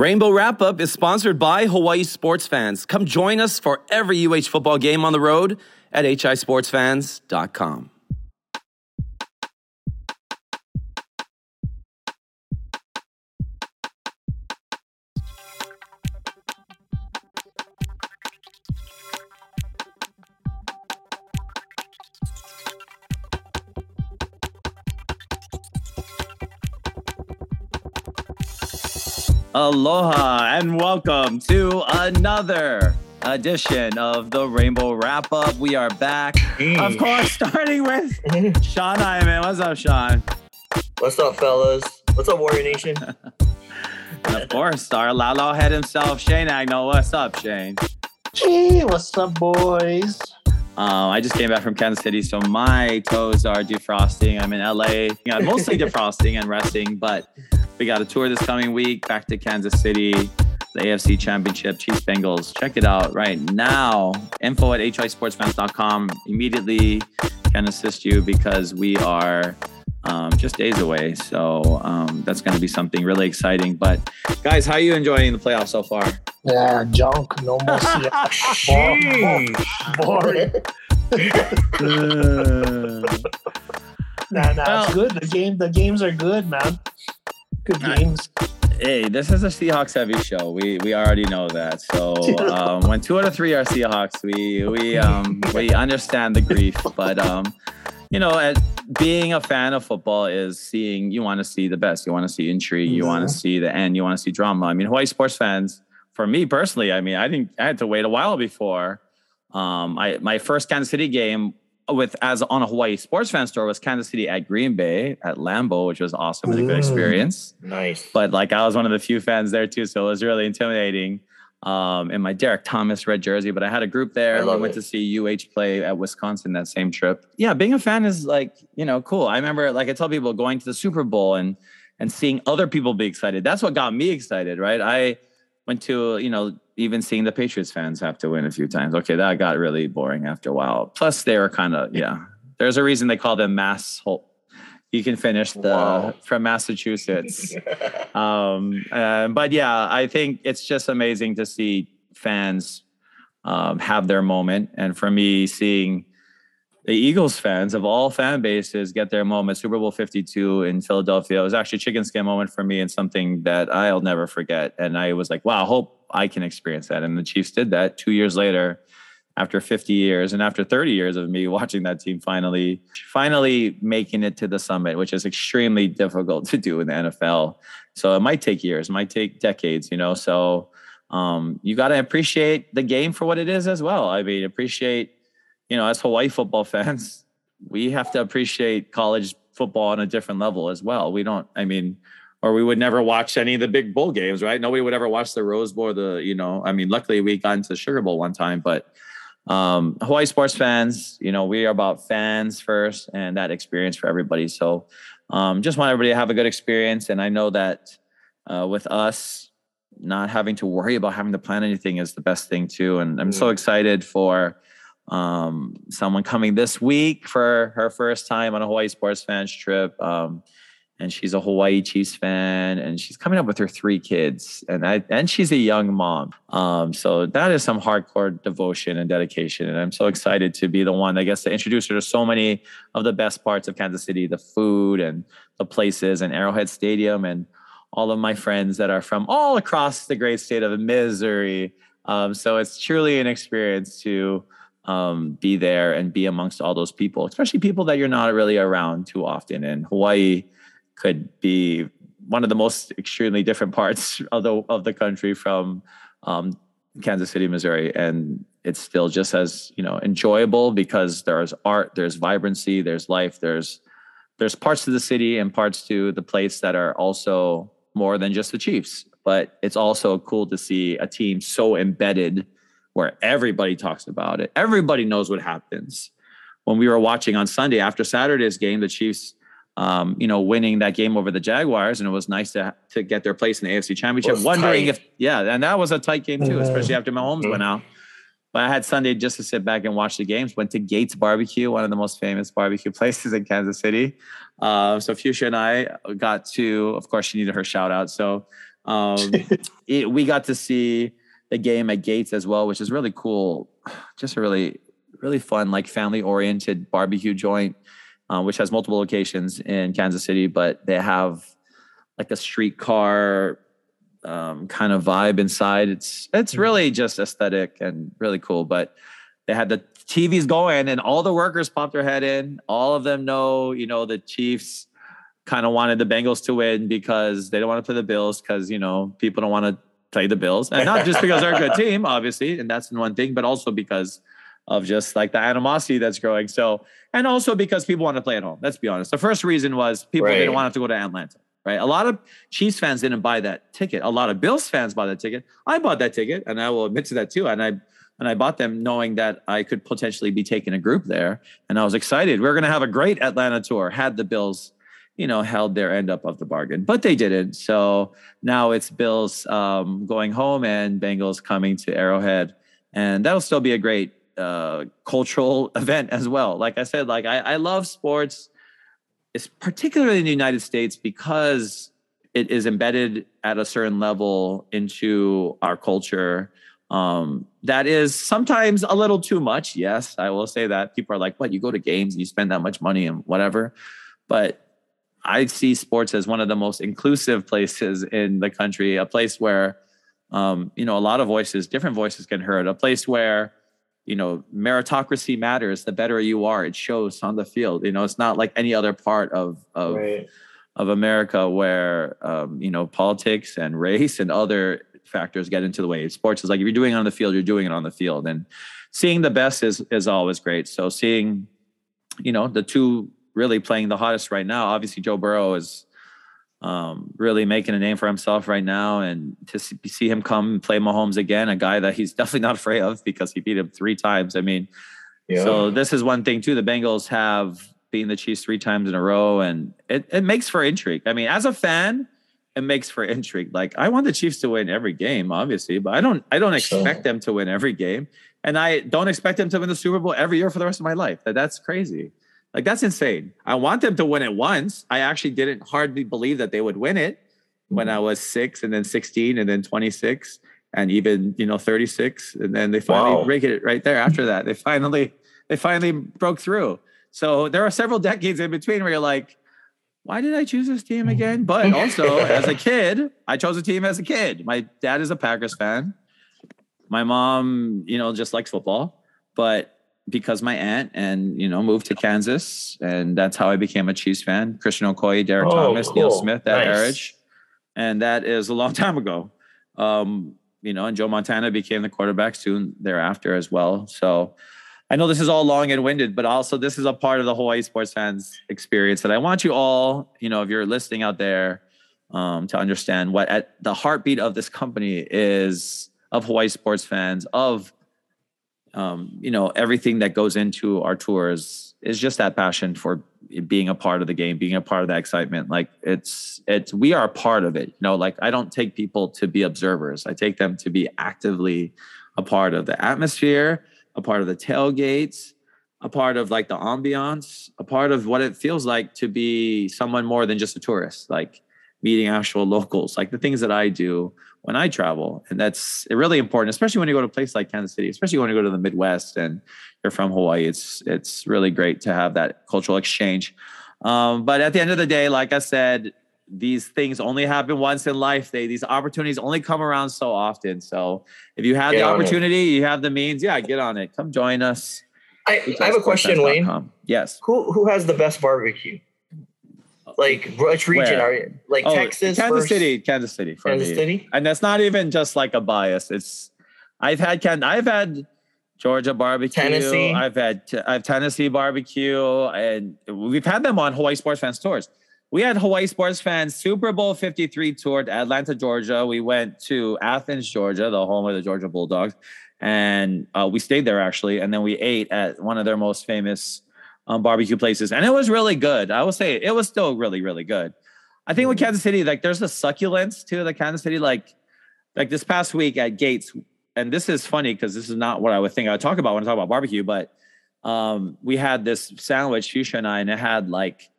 Rainbow Wrap Up is sponsored by Hawaii Sports Fans. Come join us for every UH football game on the road at hisportsfans.com. Aloha and welcome to another edition of the Rainbow Wrap Up. We are back, of course, starting with Sean Hyman. What's up, Sean? What's up, fellas? What's up, Warrior Nation? And of course, our Lalo head himself, Shane Agnell. What's up, Shane? Hey, what's up, boys? Um, I just came back from Kansas City, so my toes are defrosting. I'm in LA, yeah, mostly defrosting and resting, but we got a tour this coming week back to Kansas City, the AFC Championship, Chiefs Bengals. Check it out right now. Info at hisportsfans.com immediately can assist you because we are um, just days away. So um, that's going to be something really exciting. But guys, how are you enjoying the playoffs so far? Yeah, junk, no more Seattle. Boring. Nah, nah, Well- it's good. The game, the games are good, man. Good games. Hey, this is a Seahawks heavy show. We we already know that. So um, when two out of three are Seahawks, we we um, we understand the grief. But um, you know, at, being a fan of football is seeing. You want to see the best. You want to see intrigue. You want Mhm. to see the end. You want to see drama. I mean, Hawaii sports fans. For me personally, I mean, I think I had to wait a while before. Um, I my first Kansas City game with as on a Hawaii sports fan store was Kansas City at Green Bay at Lambeau, which was awesome. It was a good Mm. experience Nice. but like I was one of the few fans there too, so it was really intimidating. Um, in my Derrick Thomas red jersey, but I had a group there. I We went it. to see UH play at Wisconsin that same trip. Yeah, being a fan is like you know cool. I remember like I tell people going to the Super Bowl and and seeing other people be excited. That's what got me excited, right? I went to you know even seeing the Patriots fans have to win a few times. Okay, that got really boring after a while. Plus, they were kind of yeah. There's a reason they call them mass. Hol- You can finish the Wow. from Massachusetts um uh, but yeah i think it's just amazing to see fans um, have their moment and for me seeing the eagles fans of all fan bases get their moment. Super bowl 52 in philadelphia. It was actually a chicken skin moment for me and something that i'll never forget. And i was like wow I hope i can experience that. And the chiefs did that two years later after 50 years and after 30 years of me watching that team finally finally making it to the summit which is extremely difficult to do in the NFL so it might take years it might take decades you know? So um, you got to appreciate the game for what it is as well. I mean appreciate you know as Hawaii football fans we have to appreciate college football on a different level as well we don't I mean or we would never watch any of the big bowl games right nobody would ever watch the Rose Bowl the you know I mean luckily we got into the Sugar Bowl one time but um, Hawaii sports fans, you know, we are about fans first and that experience for everybody. So um, just want everybody to have a good experience. And I know that uh, with us not having to worry about having to plan anything is the best thing too. And I'm so Mm. excited for um, someone coming this week for her first time on a Hawaii sports fans trip. Um, and she's a Hawaii Chiefs fan, and she's coming up with her three kids, and I and she's a young mom. Um, so that is some hardcore devotion and dedication, and I'm so excited to be the one that gets to introduce her to so many of the best parts of Kansas City, the food and the places, and Arrowhead Stadium, and all of my friends that are from all across the great state of Missouri. Um, so it's truly an experience to um, be there and be amongst all those people, especially people that you're not really around too often. And Hawaii could be one of the most extremely different parts of the of the country from um, Kansas City, Missouri, and it's still just as you know enjoyable because there's art, there's vibrancy, there's life, there's there's parts to the city and parts to the place that are also more than just the Chiefs. But it's also cool to see a team so embedded where everybody talks about it. Everybody knows what happens. When we were watching on Sunday after Saturday's game, the Chiefs, um, you know, winning that game over the Jaguars, and it was nice to to get their place in the AFC Championship. was Wondering tight. if, yeah, and that was a tight game too, especially after Mahomes went out. But I had Sunday just to sit back and watch the games. Went to Gates Barbecue, one of the most famous barbecue places in Kansas City. Uh, so Fuchsia and I got to, of course, she needed her shout out. So um, it, we got to see the game at Gates as well, which is really cool. Just a really, really fun, like family oriented barbecue joint, uh, which has multiple locations in Kansas City, but they have like a streetcar um, kind of vibe inside. It's it's Mhm. really just aesthetic and really cool. But they had the TVs going, and all the workers popped their head in. All of them know, you know, the Chiefs kind of wanted the Bengals to win because they don't want to play the Bills because you know people don't want to play the Bills, and not just because they're a good team, obviously, and that's one thing, but also because of just like the animosity that's growing. So, and also because people want to play at home. Let's be honest. The first reason was people Right. didn't want to go to Atlanta. Right. A lot of Chiefs fans didn't buy that ticket. A lot of Bills fans bought that ticket. I bought that ticket, and I will admit to that too. And I and I bought them knowing that I could potentially be taking a group there, and I was excited. We are going to have a great Atlanta tour. Had the Bills, you know, held their end up of the bargain, but they didn't. So now it's Bills um, going home and Bengals coming to Arrowhead, and that'll still be a great uh, cultural event as well. Like I said, like I, I love sports it's particularly in the United States because it is embedded at a certain level into our culture. Um, that is sometimes a little too much. Yes, I will say that. People are like, "What? You go to games and you spend that much money and whatever," but I see sports as one of the most inclusive places in the country. A place where, um, you know, a lot of voices, different voices, can heard. A place where you know meritocracy matters the better you are it shows on the field you know it's not like any other part of of, Right. of america where um, you know politics and race and other factors get into the way sports is like if you're doing it on the field you're doing it on the field and seeing the best is is always great so seeing you know the two really playing the hottest right now obviously joe burrow is um, really making a name for himself right now. And to see, him come play Mahomes again, a guy that he's definitely not afraid of because he beat him three times. I mean, Yeah. so this is one thing too. The Bengals have beaten the Chiefs three times in a row, and it, it makes for intrigue. I mean, as a fan, it makes for intrigue. Like I want the Chiefs to win every game, obviously, but I don't I don't expect So- them to win every game. And I don't expect them to win the Super Bowl every year for the rest of my life. That that's crazy. Like that's insane. I want them to win it once. I actually didn't hardly believe that they would win it when mm-hmm. I was six and then 16 and then 26 and even, you know, 36. And then they finally Wow. break it right there after that. They finally, they finally broke through. So there are several decades in between where you're like, why did I choose this team again? But mm-hmm. also as a kid, I chose a team as a kid. My dad is a Packers fan. My mom, you know, just likes football, but because my aunt and you know moved to Kansas, and that's how I became a Chiefs fan. Christian Okoye, Derrick Oh, Thomas, Neil. Smith, that Nice. marriage, and that is a long time ago. Um, you know, and Joe Montana became the quarterback soon thereafter as well. So I know this is all long and winded, but also this is a part of the Hawaii sports fans experience that I want you all, you know, if you're listening out there, um, to understand what at the heartbeat of this company is of Hawaii sports fans, of um, you know, everything that goes into our tours is just that passion for being a part of the game, being a part of that excitement. Like it's it's we are a part of it. You know, like I don't take people to be observers. I take them to be actively a part of the atmosphere, a part of the tailgates, a part of like the ambiance, a part of what it feels like to be someone more than just a tourist, like meeting actual locals, like the things that I do when I travel. And that's really important, especially when you go to a place like Kansas City, especially when you go to the Midwest and you're from Hawaii. It's it's really great to have that cultural exchange. Um, but at the end of the day, like I said, these things only happen once in life. They these opportunities only come around so often. So if you have Get the on it. opportunity, you have the means, yeah, get on it. Come join us. I, I have a question, Wayne. Yes. Who who has the best barbecue? Like which region Where? are you? Like Oh, Texas, Kansas versus City, Kansas City for Kansas me. City. and that's not even just like a bias. It's I've had Ken, I've had Georgia barbecue. Tennessee. I've had I've Tennessee barbecue, and we've had them on Hawaii Sports Fans tours. We had Hawaii Sports Fans Super Bowl 53 tour to Atlanta, Georgia. We went to Athens, Georgia, the home of the Georgia Bulldogs, and uh, we stayed there actually. And then we ate at one of their most famous um, barbecue places, and it was really good. I will say it was still really, really good. I think with Kansas City, like there's a succulence to the Kansas City, like like this past week at Gates, and this is funny because this is not what I would think I would talk about when I talk about barbecue, but um, we had this sandwich, Fuchsia and I, and it had like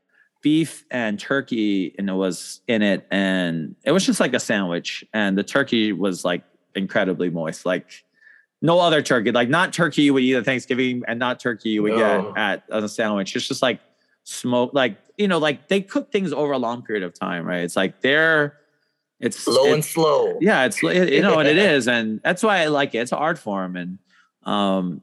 beef and turkey, and it was in it, and it was just like a sandwich, and the turkey was like incredibly moist, like no other turkey, like not turkey you would eat at Thanksgiving, and not turkey you would No. get at a sandwich. It's just like smoke, like you know, like they cook things over a long period of time, right? It's like they're it's Slow and slow. yeah it's you know what it is and that's why i like it it's an art form and um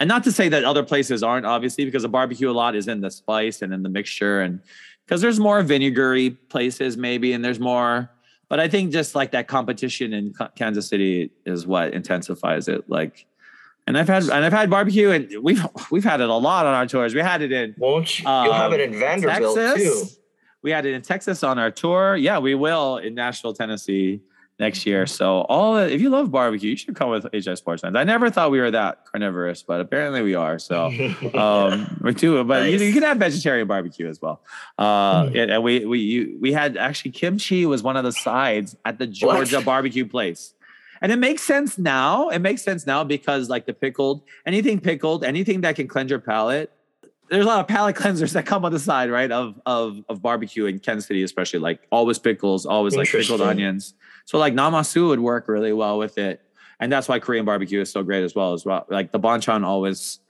and not to say that other places aren't obviously because the barbecue a lot is in the spice and in the mixture and because there's more vinegary places maybe and there's more but i think just like that competition in kansas city is what intensifies it like and i've had and i've had barbecue and we've we've had it a lot on our tours we had it in Won't you? You'll have it Um, in Vanderbilt too. Texas. We had it in Texas on our tour. Yeah, we will in Nashville, Tennessee next year. So all if you love barbecue, you should come with HI Sports Fans. I never thought we were that carnivorous, but apparently we are. So um we do but you, Nice. you can have vegetarian barbecue as well uh Hmm. and, and we we you, we had actually kimchi was one of the sides at the georgia barbecue place and it makes sense now it makes sense now because like the pickled anything pickled anything that can cleanse your palate there's a lot of palate cleansers that come on the side right of of of barbecue in kansas city especially like always pickles always like pickled Interesting. onions so like namasu would work really well with it and that's why korean barbecue is so great as well as well like the banchan always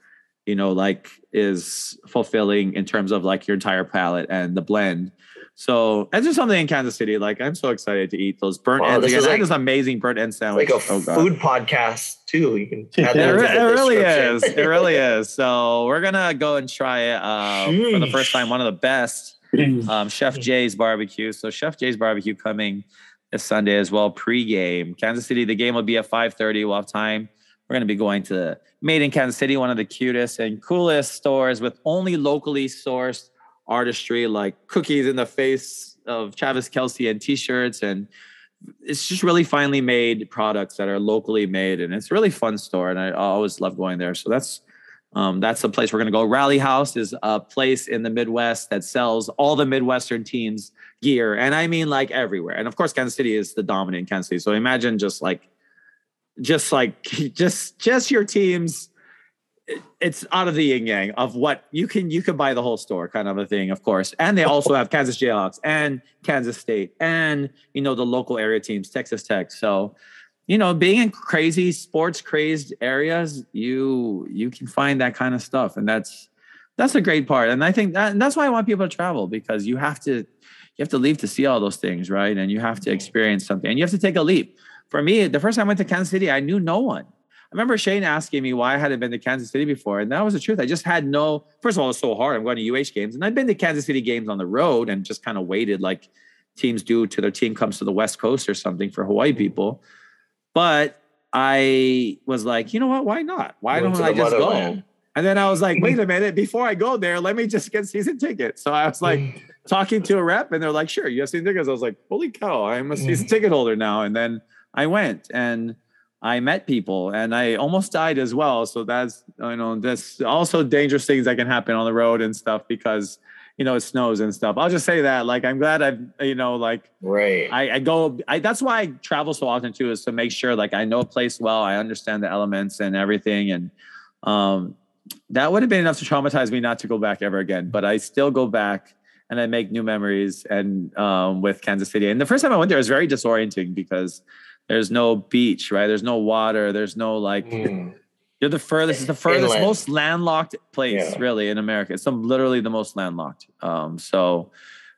you know, like is fulfilling in terms of like your entire palate and the blend. So that's just something in Kansas City. Like I'm so excited to eat those burnt Wow, ends this again. is I had like- this amazing burnt end sandwich. like a Oh, God. food podcast too. You can add It, that re- to it really is. It really is. So we're gonna go and try it uh, for the first time. One of the best um, Chef Jay's barbecue. So Chef Jay's barbecue coming this Sunday as well. Pre-game, Kansas City. The game will be at 5:30. We'll have time. We're going to be going to Made in Kansas City, one of the cutest and coolest stores with only locally sourced artistry, like cookies in the face of Travis Kelce and T-shirts, and it's just really finely made products that are locally made, and it's a really fun store. And I always love going there. So that's um, that's the place we're going to go. Rally House is a place in the Midwest that sells all the Midwestern teams gear, and I mean like everywhere. And of course, Kansas City is the dominant Kansas City. So imagine just like, just like, just just your teams. It's out of the yin yang of what you can you can buy the whole store kind of a thing, of course. And they also have Kansas Jayhawks and Kansas State and you know the local area teams, Texas Tech. So you know, being in crazy sports crazed areas, you you can find that kind of stuff, and that's that's a great part. And I think that that's why I want people to travel because you have to you have to leave to see all those things, right? And you have to experience something, and you have to take a leap. For me, the first time I went to Kansas City, I knew no one. I remember Shane asking me why I hadn't been to Kansas City before, and that was the truth. I just had no. First of all, it's so hard. I'm going to UH games, and I've been to Kansas City games on the road and just kind of waited like teams do to their team comes to the West Coast or something for Hawaii people. But I was like, you know what? Why not? Why Went don't I just go? motherland. And then I was like, wait a minute, before I go there, let me just get season tickets. So I was like talking to a rep, and they're like, sure, you have season tickets. I was like, holy cow, I'm a season ticket holder now. And then I went and I met people and I almost died as well. So that's you know, that's also dangerous things that can happen on the road and stuff because you know it snows and stuff. I'll just say that. Like I'm glad I've you know, like Right. I, I go I that's why I travel so often too, is to make sure like I know a place well, I understand the elements and everything. And um that would have been enough to traumatize me not to go back ever again. But I still go back and I make new memories and um with Kansas City. And the first time I went there it was very disorienting because there's no beach, right? There's no water, there's no like Mm. you're the furthest, it's the furthest, Inland. most landlocked place Yeah. really in America. It's some, literally the most landlocked. Um, so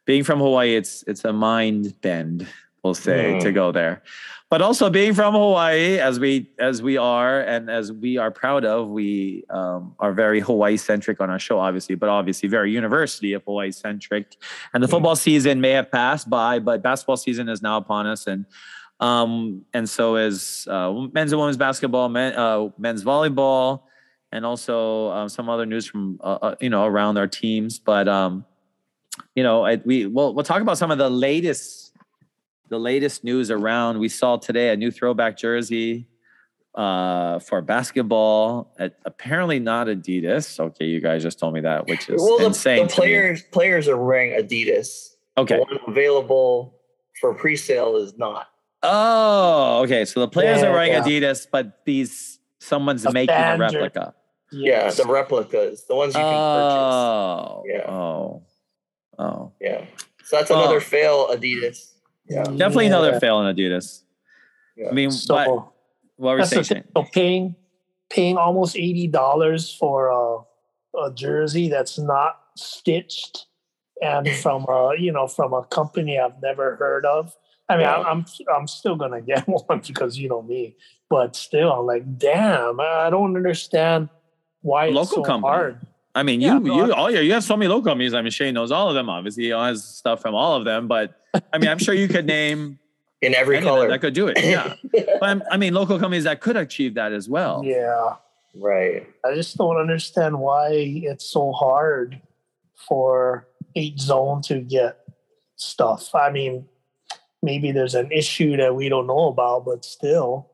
being from Hawaii, it's it's a mind bend, we'll say, Mm. to go there. But also being from Hawaii, as we as we are and as we are proud of, we um, are very Hawaii centric on our show, obviously, but obviously very University of Hawaii centric. And the Mm. football season may have passed by, but basketball season is now upon us, and um, and so is uh, men's and women's basketball, men, uh, men's volleyball, and also um, some other news from uh, uh, you know around our teams. But um, you know, I, we we'll we'll talk about some of the latest the latest news around. We saw today a new throwback jersey uh for basketball at, apparently not adidas okay you guys just told me that which is Well, the, insane the to me. players players are wearing Adidas. okay The one available for pre-sale is not. Oh, okay. So the players Yeah, are wearing yeah. Adidas, but these someone's A making a replica. Yeah, Yes. the replicas, the ones you can purchase. Oh, Yeah. oh. Oh, Yeah. So that's another fail, Adidas. Yeah. definitely Yeah. another fail in Adidas. Yeah. I mean, So what, what were you that's the saying? thing. So paying paying almost eighty dollars for a, a jersey that's not stitched and from a you know from a company I've never heard of. I mean, I'm I'm still gonna get one because you know me, but still, I'm like, damn, I don't understand why it's Local so company. hard. I mean, Yeah, you no, you all your you have so many local companies. I mean, Shane knows all of them. Obviously, he has stuff from all of them. But I mean, I'm sure you could name In every any of them color. that could do it. Yeah, but I'm- I mean, local companies that could achieve that as well. Yeah, right. I just don't understand why it's so hard for H zone to get stuff. I mean, maybe there's an issue that we don't know about, but still,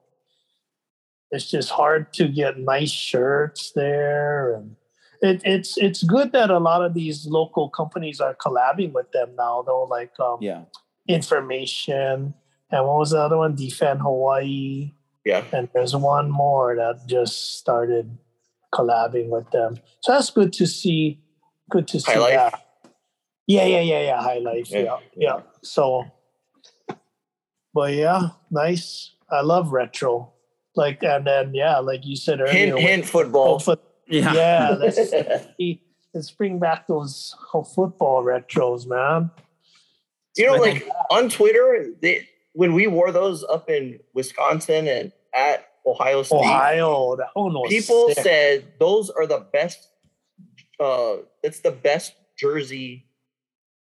it's just hard to get nice shirts there. And it, it's it's good that a lot of these local companies are collabing with them now, though. Like um, Yeah. In4mation and what was the other one? Defend Hawaii. Yeah. And there's one more that just started collabing with them. So that's good to see. Good to see High Life? that. Yeah, yeah, yeah, yeah. High life. Yeah. Yeah, yeah. So, but yeah, nice. I love retro. Like, and then yeah, like you said earlier. Hint, hint football. foot- Yeah. yeah, let's, let's bring back those football retros, man. you know, like on Twitter, they, when we wore those up in Wisconsin and at Ohio State, Ohio. That oh no, people sick. said those are the best. Uh, it's the best jersey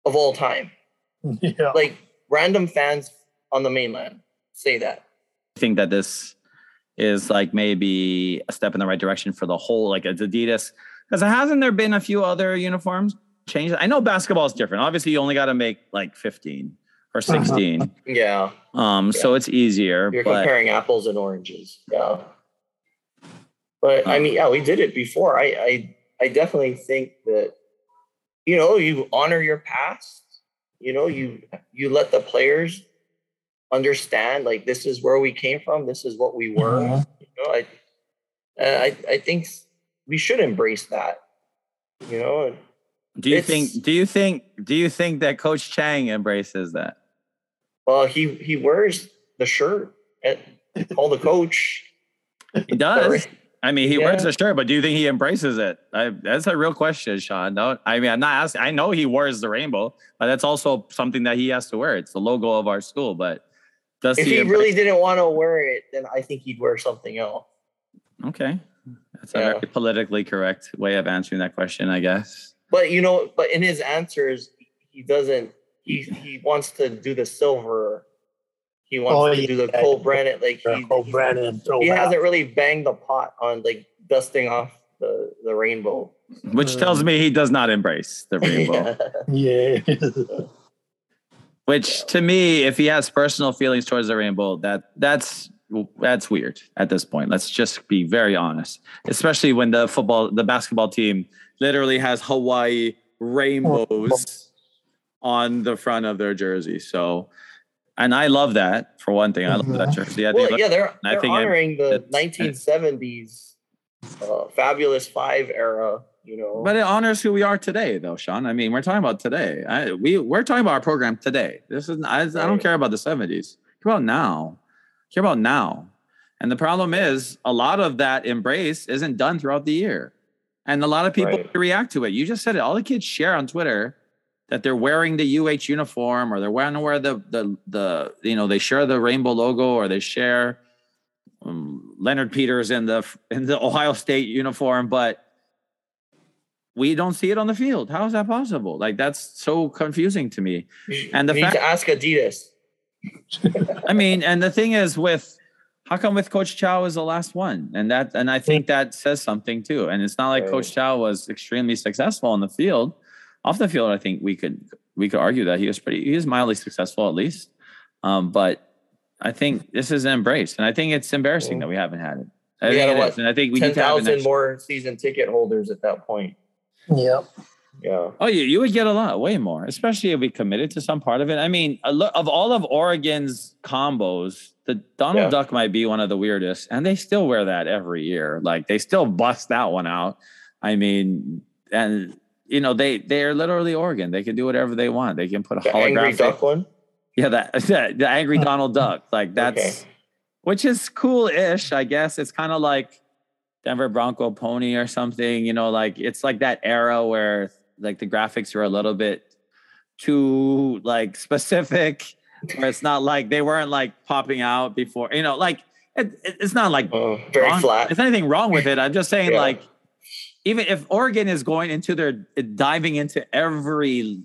of all time. yeah. Like random fans on the mainland say that. I think that this is like maybe a step in the right direction for the whole like it's Adidas because hasn't there been a few other uniforms changes? I know basketball is different. Obviously, you only got to make like 15 or 16. Yeah, Um, so it's easier. you're but comparing apples and oranges. Yeah, but I mean, yeah, we did it before. I, I, I definitely think that you know you honor your past. You know, you you let the players understand like this is where we came from. This is what we were. Mhm. You know, I, uh, I, I think we should embrace that. You know, do you it's- think do you think do you think that Coach Chang embraces that? well, he he wears the shirt at call the coach. He does. I mean, he wears Yeah. the shirt, but do you think he embraces it? I, that's a real question, Sean. No, I mean, I'm not asking. I know he wears the rainbow, but that's also something that he has to wear. It's the logo of our school. But does If he? he really didn't want to wear it, then I think he'd wear something else. okay, that's a very politically correct way of answering that question, I guess. But you know, but in his answers, he doesn't. He he wants to do the silver. He wants Oh, to do the yeah. Colt Brennan. Like he, he- Brandon, he hasn't really banged the pot on like dusting off the the rainbow. Which tells me he does not embrace the rainbow. Yeah. Yeah. Which to me, if he has personal feelings towards the rainbow, that that's that's weird at this point. Let's just be very honest. Especially when the football, the basketball team literally has Hawaii rainbows on the front of their jersey. So, and I love that for one thing. I love that jersey. I think well, yeah, they're, I they're think I- honoring the 1970s uh, fabulous five era. You know, But it honors who we are today, though, Sean. I mean, we're talking about today. I, we we're talking about our program today. This is I, I don't care about the seventies. Care about now. Care about now. And the problem is, a lot of that embrace isn't done throughout the year, and a lot of people Right. react to it. You just said it. All the kids share on Twitter that they're wearing the UH uniform, or they're wearing to wear the the the you know they share the rainbow logo, or they share um, Leonard Peters in the in the Ohio State uniform, but we don't see it on the field. How is that possible? Like that's so confusing to me. And the need fact- to ask Adidas. I mean, and the thing is with how come with Coach Chow is the last one? And that and I think that says something too. And it's not like Right. Coach Chow was extremely successful on the field. Off the field, I think we could we could argue that he was pretty he was mildly successful at least. Um, but I think this is embraced, and I think it's embarrassing Mhm. that we haven't had it. I We had a it what, and I think we Ten need to have it thousand more season ticket holders at that point. Yep. Yeah. Oh, you, you would get a lot, way more, especially if we committed to some part of it. I mean, a lo- of all of Oregon's combos, the Donald Yeah. Duck might be one of the weirdest, and they still wear that every year. Like they still bust that one out. I mean, and you know they they're literally Oregon. They can do whatever they want. They can put a The angry holographic. duck one. Yeah, that, that the angry hmm. Donald Duck. Like that's Okay. which is cool-ish, I guess. It's kind of like Denver Bronco pony or something, you know, like it's like that era where like the graphics were a little bit too like specific, where it's not like they weren't like popping out before, you know, like it, it- it's not like Oh, very wrong- flat. There's anything wrong with it. I'm just saying, Yeah. like, even if Oregon is going into their eh, diving into every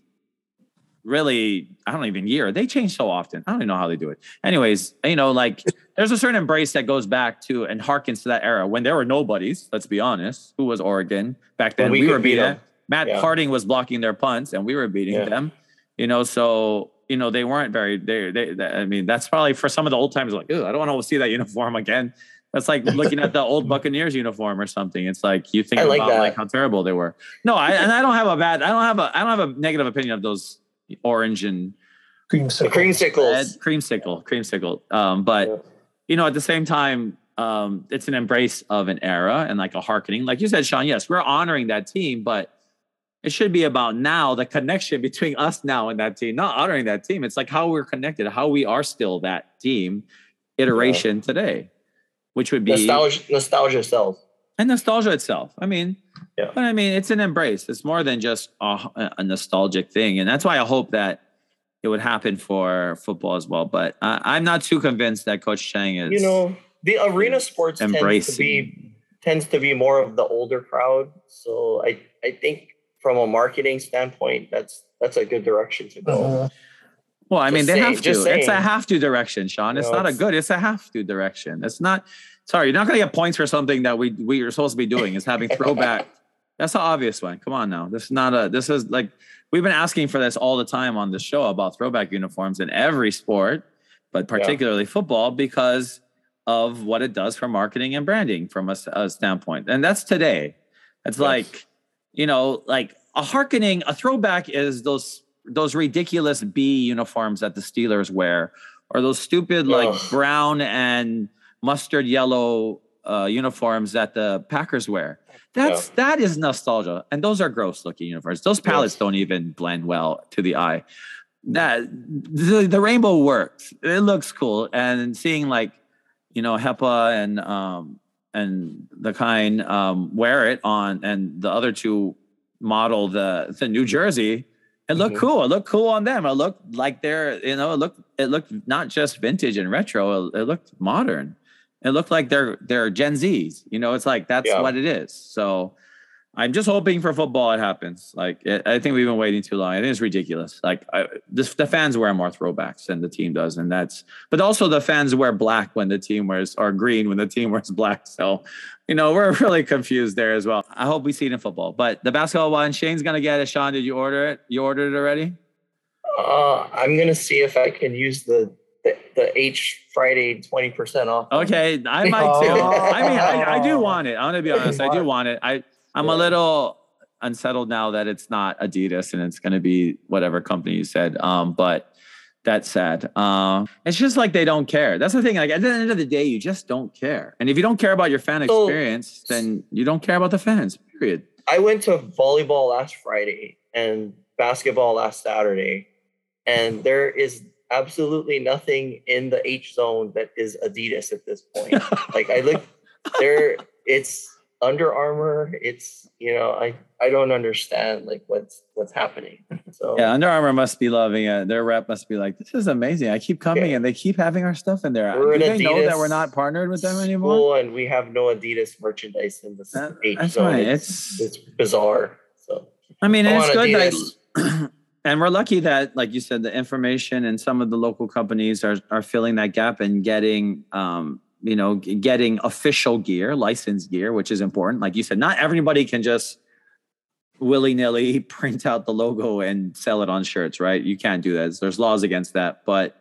really, I don't even year, they change so often. I don't even know how they do it. Anyways, you know, like there's a certain embrace that goes back to and harkens to that era when there were nobodies. Let's be honest. Who was Oregon back then? When we we were beating them. Matt Yeah. Harding was blocking their punts, and we were beating Yeah. them. You know, so you know they weren't very. They, they, they- I mean, that's probably for some of the old times. like, I don't want to see that uniform again. That's like looking at the old Buccaneers uniform or something. It's like you think I like about that. like how terrible they were. No, I, and I don't have a bad. I don't have a. I don't have a negative opinion of those orange and Creamsicle. red creamsicles. creamsicle, creamsicle. Um, but. You know, at the same time, um, it's an embrace of an era and like a hearkening. Like you said, Sean, yes, we're honoring that team, but it should be about now the connection between us now and that team, not honoring that team. It's like how we're connected, how we are still that team iteration today, which would be Nostalgia, nostalgia sells. and nostalgia itself. I mean, Yeah. but I mean, it's an embrace. It's more than just a, a nostalgic thing, and that's why I hope that it would happen for football as well. But I, I'm not too convinced that Coach Chang is You know, the arena sports tends to be tends to be more of the older crowd. So I I think from a marketing standpoint, that's that's a good direction to go. Uh, Well, I mean, they saying- have to. just It's a saying. have to direction, Sean. It's No, not a good. It's a have to direction. It's not. Sorry, you're not going to get points for something that we we are supposed to be doing. Is having throwback. That's the obvious one. Come on now. This is not a. This is like we've been asking for this all the time on the show about throwback uniforms in every sport, but particularly football because of what it does for marketing and branding from a standpoint. And that's today. It's Yes. like you know, like a harkening, a throwback is those those ridiculous B uniforms that the Steelers wear, or those stupid like Ugh. brown and mustard yellow uh, uniforms that the Packers wear. That's that is nostalgia, and those are gross looking uniforms. Those palettes Yes. don't even blend well to the eye. That the, the rainbow works. It looks cool, and seeing like you know HEPA and um and the kind um wear it on, and the other two model the the New Jersey. It looked Mhm. cool. It looked cool on them. It looked like they're you know it looked it looked not just vintage and retro. It, it looked modern. It looked like they're they're Gen Zs. You know, it's like that's Yeah. what it is. So I'm just hoping for football it happens. Like it, I think we've been waiting too long. I think it's ridiculous. Like I, this, the fans wear more throwbacks than the team does, and that's. But also the fans wear black when the team wears or green when the team wears black. So, you know, we're really confused there as well. I hope we see it in football. But the basketball one, Shane's gonna get it. Sean, did you order it? You ordered it already? Uh, I'm gonna see if I can use the the, the H Friday twenty percent off. Okay, I might too. I mean, I, I do want it. I'm gonna be honest. I do want it. I I'm a little unsettled now that it's not Adidas and it's gonna be whatever company you said. Um, but that's sad. Um, it's just like they don't care. That's the thing. Like at the end of the day, you just don't care. And if you don't care about your fan So- experience, then you don't care about the fans. Period. I went to volleyball last Friday and basketball last Saturday, and there is absolutely nothing in the H zone that is Adidas at this point. like I look there, it's Under Armour. It's you know I I don't understand like what's what's happening. So Yeah, Under Armour must be loving it. Their rep must be like, "This is amazing. I keep coming, Yeah. and they keep having our stuff in there. We're Do an they know that we're not partnered with them anymore?" And we have no Adidas merchandise in the That- H zone. fine. It's, It's- it's bizarre. So I mean, Go it's good Adidas. that, and we're lucky that, like you said, the In4mation and some of the local companies are are filling that gap and getting, um, you know, getting official gear, licensed gear, which is important. Like you said, not everybody can just willy nilly print out the logo and sell it on shirts, right? You can't do that. There's laws against that, but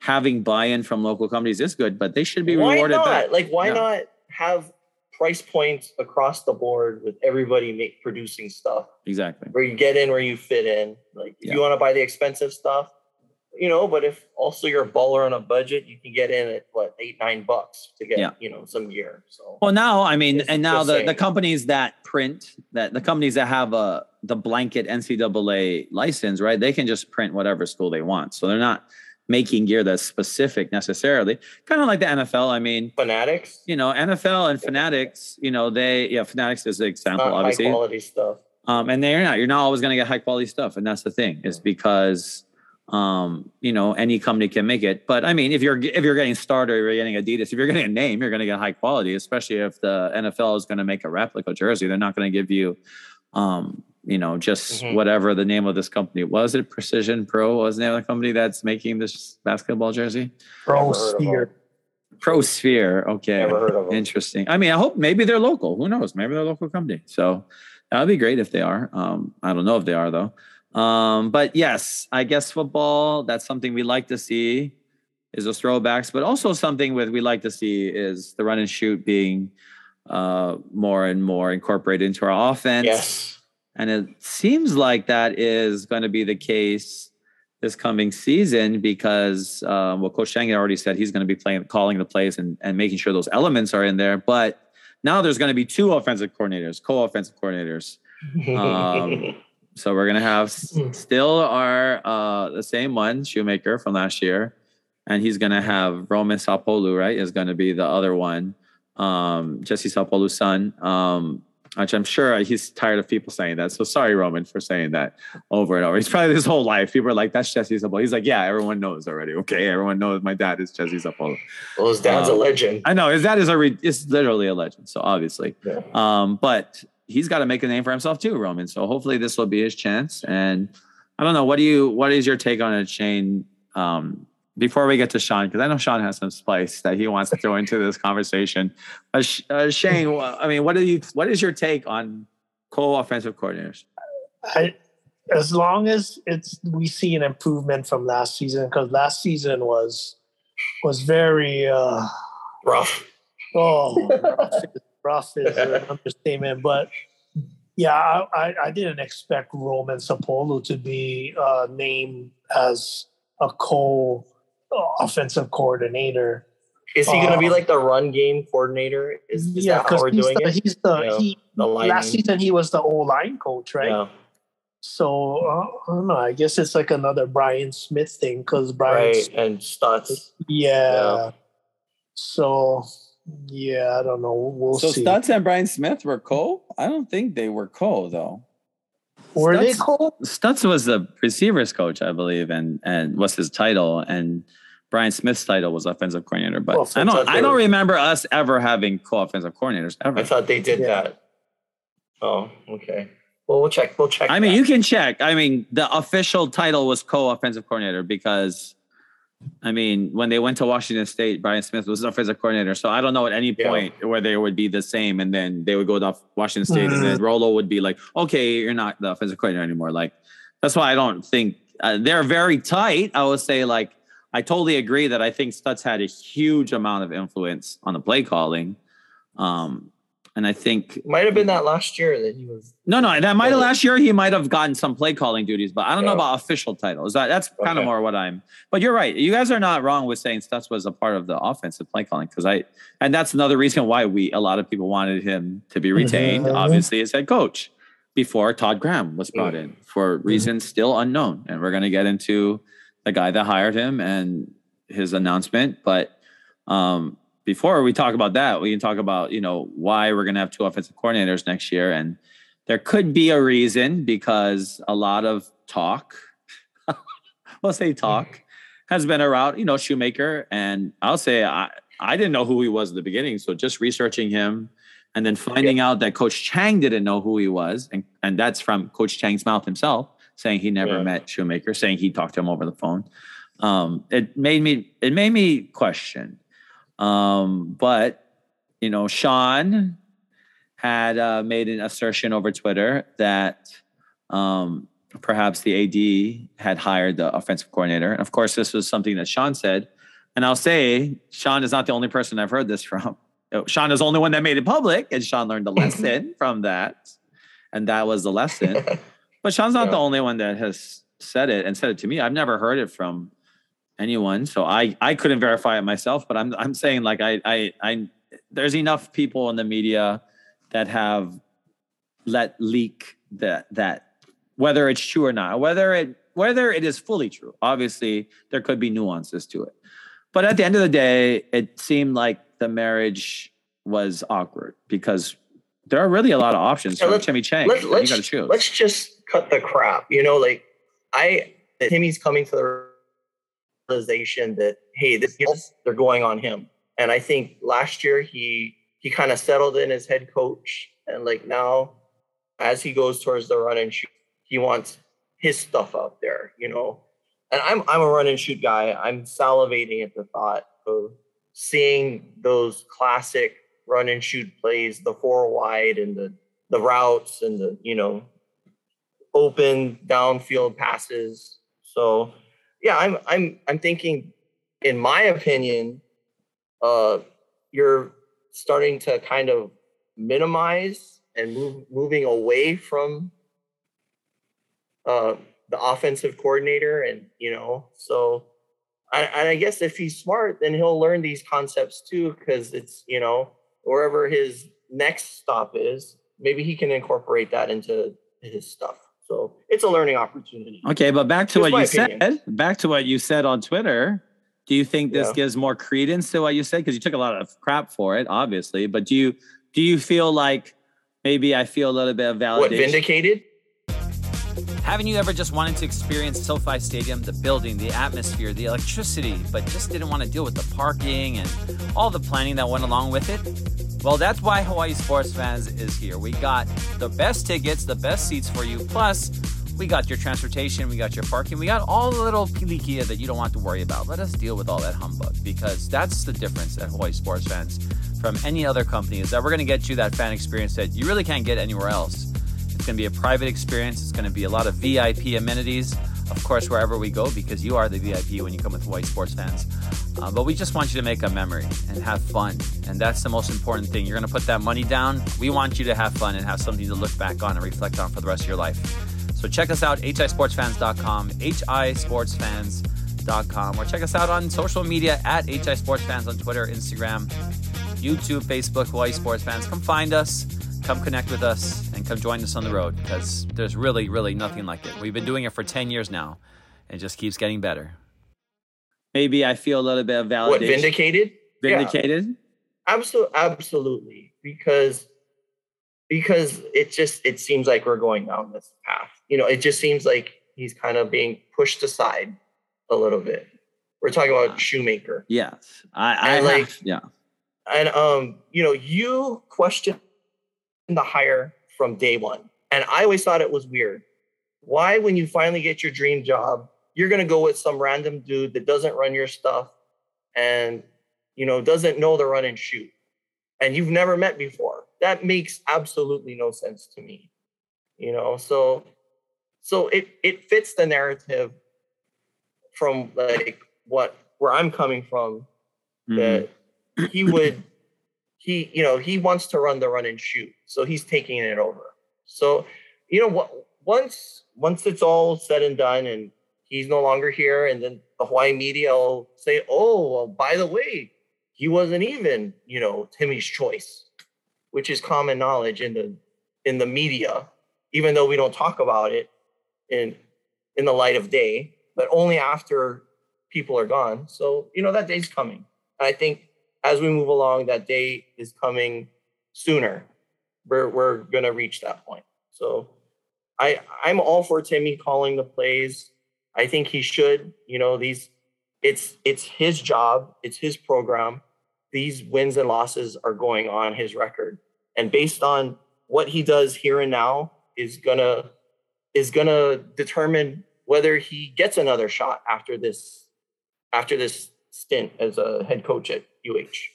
having buy-in from local companies is good, but they should be why rewarded not? Like, why Yeah. not have price points across the board with everybody make producing stuff Exactly. where you get in where you fit in? Like, if Yeah. you want to buy the expensive stuff, you know, but if also you're a baller on a budget, you can get in at what eight nine bucks to get Yeah. you know some gear. So Well, now I mean, and now just the, the companies that print that the companies that have a the blanket NCAA license, right? They can just print whatever school they want, so they're not making gear that's specific necessarily. Kind of like the NFL. I mean, fanatics, you know, NFL and Fanatics. You know, they yeah, Fanatics is an example, not high quality stuff. Um, and they're not. You're not always going to get high quality stuff, and that's the thing. Is because um, you know any company can make it. But I mean, if you're if you're getting starter, you're getting Adidas. If you're getting a name, you're going to get high quality. Especially if the NFL is going to make a replica jersey, they're not going to give you, um, you know, just Mhm. whatever the name of this company was. It Precision Pro was the name of the company that's making this basketball jersey. Pro Never heard of Sphere. Pro Sphere. Okay. Never heard of them. Interesting. I mean, I hope maybe they're local. Who knows? Maybe they're a local company. So that would be great if they are. Um, I don't know if they are though. Um, but yes, I guess football. That's something we like to see is those throwbacks, but also something with we like to see is the run and shoot being uh, more and more incorporated into our offense. Yes. And it seems like that is going to be the case this coming season because, um, well, Coach Chang already said he's going to be playing, calling the plays and, and making sure those elements are in there. But now there's going to be two offensive coordinators, co-offensive coordinators. Um, So we're going to have Mm. still our uh, the same one, Shoemaker from last year, and he's going to have Roman Sapolu, right? Is going to be the other one, um, Jesse Sapolu's son. Um, which I'm sure he's tired of people saying that. So sorry, Roman, for saying that over and over. He's probably his whole life. People are like, "That's Jesse Sapolu." He's like, "Yeah, everyone knows already. Okay, everyone knows my dad is Jesse Sapolu." well, his dad's a Um, legend. I know his dad is a re- is literally a legend. So obviously, Yeah. um, but he's got to make a name for himself too, Roman. So hopefully this will be his chance. And I don't know, what do you what is your take on a chain? Um, before we get to Sean, because I know Sean has some spice that he wants to throw into this conversation. Uh, uh, Shane, I mean, what do you what is your take on co-offensive coordinators? I, as long as it's we see an improvement from last season, because last season was was very uh, Rough. oh rough, is- rough is an understatement. But yeah, I, I, I didn't expect Roman Sapolu to be uh, named as a co offensive coordinator. Is he going to be Uh, like the run game coordinator? Is, is yeah, that how because we're he's doing the, it? he's the Yeah, he the last season he was the O line coach, right? Yeah. So uh, I don't know. I guess it's like another Brian Smith thing because Brian, Right. Smith- And Stutz. yeah. Yeah. So yeah, I don't know. We'll so see. Stutz and Brian Smith were co? I don't think they were co though. Were they Stutz- cold? Stutz was the receivers coach, I believe, and and what's his title? And Brian Smith's title was offensive coordinator. But Well, I don't I don't remember us ever having co-offensive coordinators ever. I thought they did Yeah. that. Oh, okay. Well, we'll check. We'll check. I mean, that. you can check. I mean, the official title was co-offensive coordinator because, I mean, when they went to Washington State, Brian Smith was the offensive coordinator. So I don't know at any Yeah. point where they would be the same, and then they would go to Washington State, and then Rolo would be like, "Okay, you're not the offensive coordinator anymore." Like, that's why I don't think uh, they're very tight. I would say, like, I totally agree that I think Stutz had a huge amount of influence on the play calling. Um, and I think might have been that last year that he was. no, no, that might have last year he might have gotten some play calling duties, but I don't know about official titles. That that's kind of more what I'm. But you're right. You guys are not wrong with saying Stutz was a part of the offensive play calling because I, and that's another reason why we a lot of people wanted him to be retained. Mhm. Obviously, as head coach before Todd Graham was brought in for reasons still unknown, and we're going to get into the guy that hired him and his announcement. But um, before we talk about that, we can talk about you know why we're going to have two offensive coordinators next year, and there could be a reason because a lot of talk, we'll say talk, has been around. You know, Shoemaker, and I'll say I I didn't know who he was at the beginning, so just researching him. And then finding out that Coach Chang didn't know who he was, and, and that's from Coach Chang's mouth himself, saying he never Yeah. met Shoemaker, saying he talked to him over the phone. Um, it made me it made me question um, but you know, Sean had uh, made an assertion over Twitter that um, perhaps the AD had hired the offensive coordinator. And of course, this was something that Sean said. And I'll say, Sean is not the only person I've heard this from. Sean is the only one that made it public, and Sean learned a lesson from that. And that was the lesson. But Sean's not the only one that has said it and said it to me. I've never heard it from anyone. So I I couldn't verify it myself, but I'm I'm saying like I I I there's enough people in the media that have let leak that that whether it's true or not, whether it whether it is fully true. Obviously, there could be nuances to it. But at the end of the day, it seemed like the marriage was awkward because there are really a lot of options Yeah, from let's- Timmy Chang. let's, you got to choose. let's just cut the crap. You know, like I Timmy's coming to the realization that hey, this they're going on him. And I think last year he he kind of settled in as head coach, and like now, as he goes towards the run and shoot, he wants his stuff out there. You know, and I'm I'm a run and shoot guy. I'm salivating at the thought of seeing those classic run and shoot plays, the four wide and the the routes and the you know open downfield passes. So yeah, I'm I'm I'm thinking, in my opinion, uh, you're starting to kind of minimize and move moving away from uh, the offensive coordinator, and you know, so and I guess if he's smart, then he'll learn these concepts too, because it's you know wherever his next stop is, maybe he can incorporate that into his stuff. So it's a learning opportunity. Okay, but back to Just what you opinion. said. Back to what you said on Twitter. Do you think this Yeah. gives more credence to what you said? Because you took a lot of crap for it, obviously. But do you do you feel like maybe I feel a little bit of validation? What vindicated? Haven't you ever just wanted to experience SoFi Stadium, the building, the atmosphere, the electricity, but just didn't want to deal with the parking and all the planning that went along with it? Well, that's why Hawaii Sports Fans is here. We got the best tickets, the best seats for you, plus we got your transportation, we got your parking, we got all the little pilikia that you don't want to worry about. Let us deal with all that humbug because that's the difference at Hawaii Sports Fans from any other company is that we're going to get you that fan experience that you really can't get anywhere else. It's going to be a private experience. It's going to be a lot of VIP amenities, of course, wherever we go, because you are the VIP when you come with Hawaii Sports fans. Uh, but we just want you to make a memory and have fun. And that's the most important thing. You're going to put that money down. We want you to have fun and have something to look back on and reflect on for the rest of your life. So check us out, hisportsfans.com, hisportsfans.com, or check us out on social media at hisportsfans on Twitter, Instagram, YouTube, Facebook, Hawaii Sports Fans. Come find us, come connect with us, and come join us on the road because there's really, really nothing like it. We've been doing it for 10 years now, and it just keeps getting better. Maybe I feel a little bit of validation. What vindicated? Yeah. Vindicated. Absolutely, absolutely. Because because it just it seems like we're going down this path. You know, it just seems like he's kind of being pushed aside a little bit. We're talking about Shoemaker. Yes, I, I like, have- yeah. And um, you know, you questioned the hire from day one. And I always thought it was weird. Why, when you finally get your dream job, you're gonna go with some random dude that doesn't run your stuff and you know doesn't know the run and shoot and you've never met before. That makes absolutely no sense to me. You know, so so it it fits the narrative from like what where I'm coming from Mhm. that he would he you know he wants to run the run and shoot so he's taking it over. So you know what once once it's all said and done and he's no longer here and then the hawaii media will say oh well by the way he wasn't even you know timmy's choice which is common knowledge in the in the media even though we don't talk about it in in the light of day but only after people are gone. So you know that day's coming. I think as we move along, that day is coming sooner. We're we're gonna reach that point. So I I'm all for Timmy calling the plays. I think he should. You know, these it's it's his job, it's his program. These wins and losses are going on his record. And based on what he does here and now is gonna is gonna determine whether he gets another shot after this after this stint as a head coach at UH.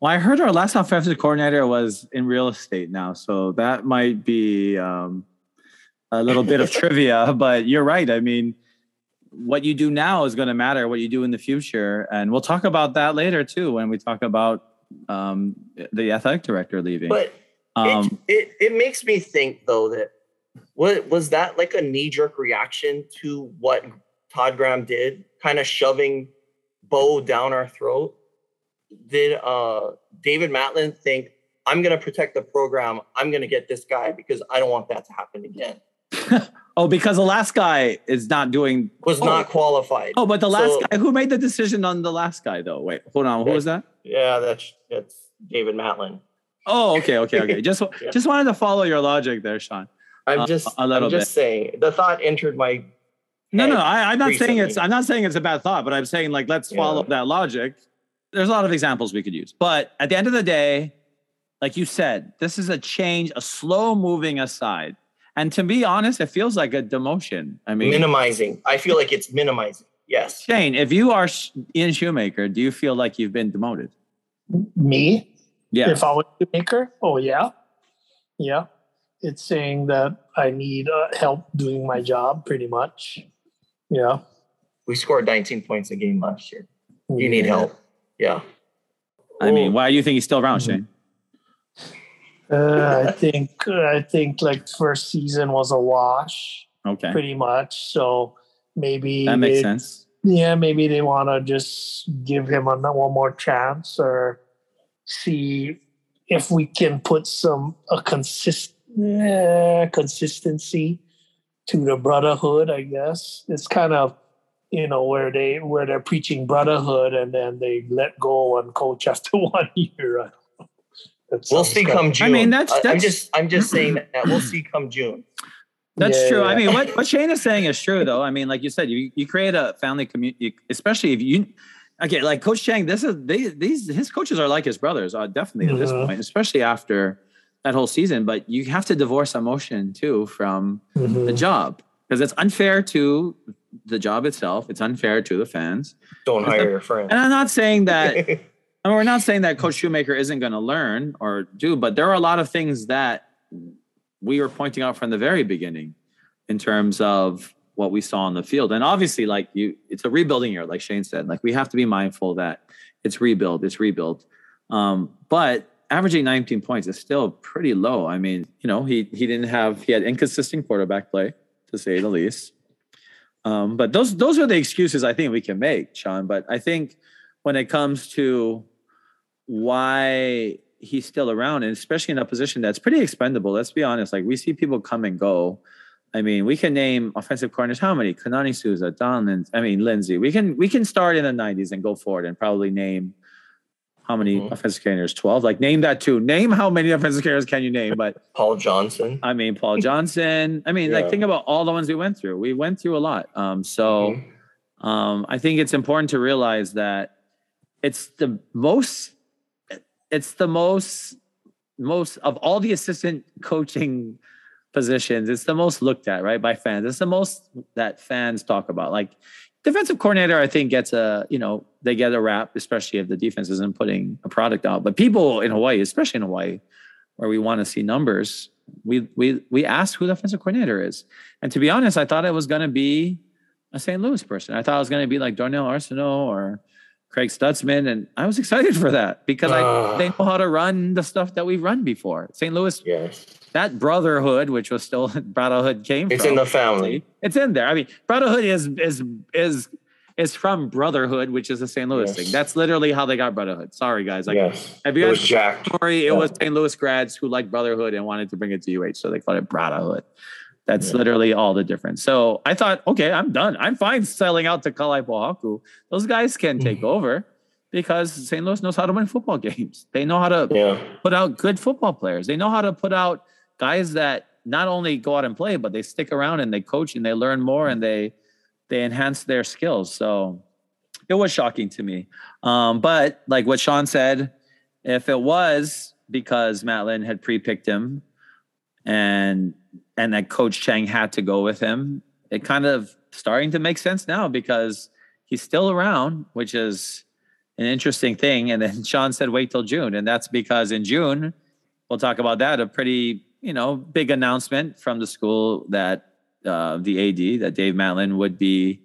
Well, I heard our last offensive coordinator was in real estate now, so that might be um, a little bit of trivia. But you're right. I mean, what you do now is going to matter. What you do in the future, and we'll talk about that later too when we talk about um, the athletic director leaving. But um, it, it it makes me think though that what was that like a knee jerk reaction to what Todd Graham did, kind of shoving Bo down our throat, did uh, David Matlin think, I'm going to protect the program. I'm going to get this guy because I don't want that to happen again. oh, because the last guy is not doing was oh. not qualified. Oh, but the last so, guy who made the decision on the last guy though. Wait, hold on. Who was that? Yeah, that's that's David Matlin. Oh, okay, okay, okay. Just yeah. just wanted to follow your logic there, Sean. I'm uh, just a little I'm just bit. saying the thought entered my no, no, I, am not recently. saying it's. I'm not saying it's a bad thought, but I'm saying like let's yeah. follow that logic. There's a lot of examples we could use, but at the end of the day, like you said, this is a change, a slow moving aside. And to be honest, it feels like a demotion. I mean, minimizing. I feel like it's minimizing. Yes. Shane, if you are Ian Shoemaker, do you feel like you've been demoted? Me? Yeah. If I was Shoemaker? Oh, yeah. Yeah. It's saying that I need uh, help doing my job pretty much. Yeah. We scored 19 points a game last year. You yeah. need help. Yeah. I mean, why do you think he's still around. Shane? Uh, I think I think like first season was a wash. Okay. Pretty much. So maybe that makes sense. Yeah, maybe they want to just give him a, one more chance or see if we can put some a consist uh, consistency to the brotherhood. I guess it's kind of you know where they where they're preaching brotherhood and then they let go and coach after one year we'll see come June. I mean, that's, that's I'm just I'm just saying that we'll see come June. That's yeah, true. Yeah. I mean, what, what Shane is saying is true, though. I mean, like you said, you, you create a family community, especially if you, okay, like Coach Chang, this is, they, these, his coaches are like his brothers, uh, definitely at this mm-hmm. point, especially after that whole season. But you have to divorce emotion too from mm-hmm. the job because it's unfair to the job itself. It's unfair to the fans. Don't hire your friends. And I'm not saying that I mean, we're not saying that Coach Shoemaker isn't going to learn or do, but there are a lot of things that we were pointing out from the very beginning in terms of what we saw on the field. And obviously, like you, it's a rebuilding year, like Shane said. Like we have to be mindful that it's rebuild, it's rebuild. Um, but averaging 19 points is still pretty low. I mean, you know, he he didn't have he had inconsistent quarterback play, to say the least. Um, but those those are the excuses I think we can make, Sean. But I think when it comes to why he's still around, and especially in a position that's pretty expendable. Let's be honest. Like we see people come and go. I mean, we can name offensive corners. How many? Kanani Souza, Don Lin, I mean, Lindsay. We can we can start in the '90s and go forward and probably name how many mm-hmm. offensive carriers? Twelve. Like name that too. Name how many offensive carriers can you name? But Paul Johnson. I mean, Paul Johnson. I mean, yeah. like think about all the ones we went through. We went through a lot. Um, so mm-hmm. um, I think it's important to realize that it's the most it's the most most of all the assistant coaching positions it's the most looked at right by fans it's the most that fans talk about like defensive coordinator i think gets a you know they get a rap especially if the defense isn't putting a product out but people in hawaii especially in hawaii where we want to see numbers we we we asked who the offensive coordinator is and to be honest i thought it was going to be a st louis person i thought it was going to be like darnell arceneaux or Craig Stutzman, and I was excited for that because uh, I, they know how to run the stuff that we've run before. St. Louis, yes. that brotherhood, which was still brotherhood, came. It's from, in the family. It's in there. I mean, brotherhood is is is is from brotherhood, which is a St. Louis yes. thing. That's literally how they got brotherhood. Sorry, guys. Like, yes. Have you guys story? It yeah. was St. Louis grads who liked brotherhood and wanted to bring it to UH, so they called it brotherhood. That's yeah. literally all the difference. So I thought, okay, I'm done. I'm fine selling out to Kalaepohaku. Those guys can take mm-hmm. over because St. Louis knows how to win football games. They know how to yeah. put out good football players. They know how to put out guys that not only go out and play, but they stick around and they coach and they learn more and they they enhance their skills. So it was shocking to me. Um, but like what Sean said, if it was because Matlin had pre-picked him and and that coach Chang had to go with him. It kind of starting to make sense now because he's still around, which is an interesting thing. And then Sean said, wait till June. And that's because in June, we'll talk about that, a pretty, you know, big announcement from the school that uh, the AD, that Dave Matlin would be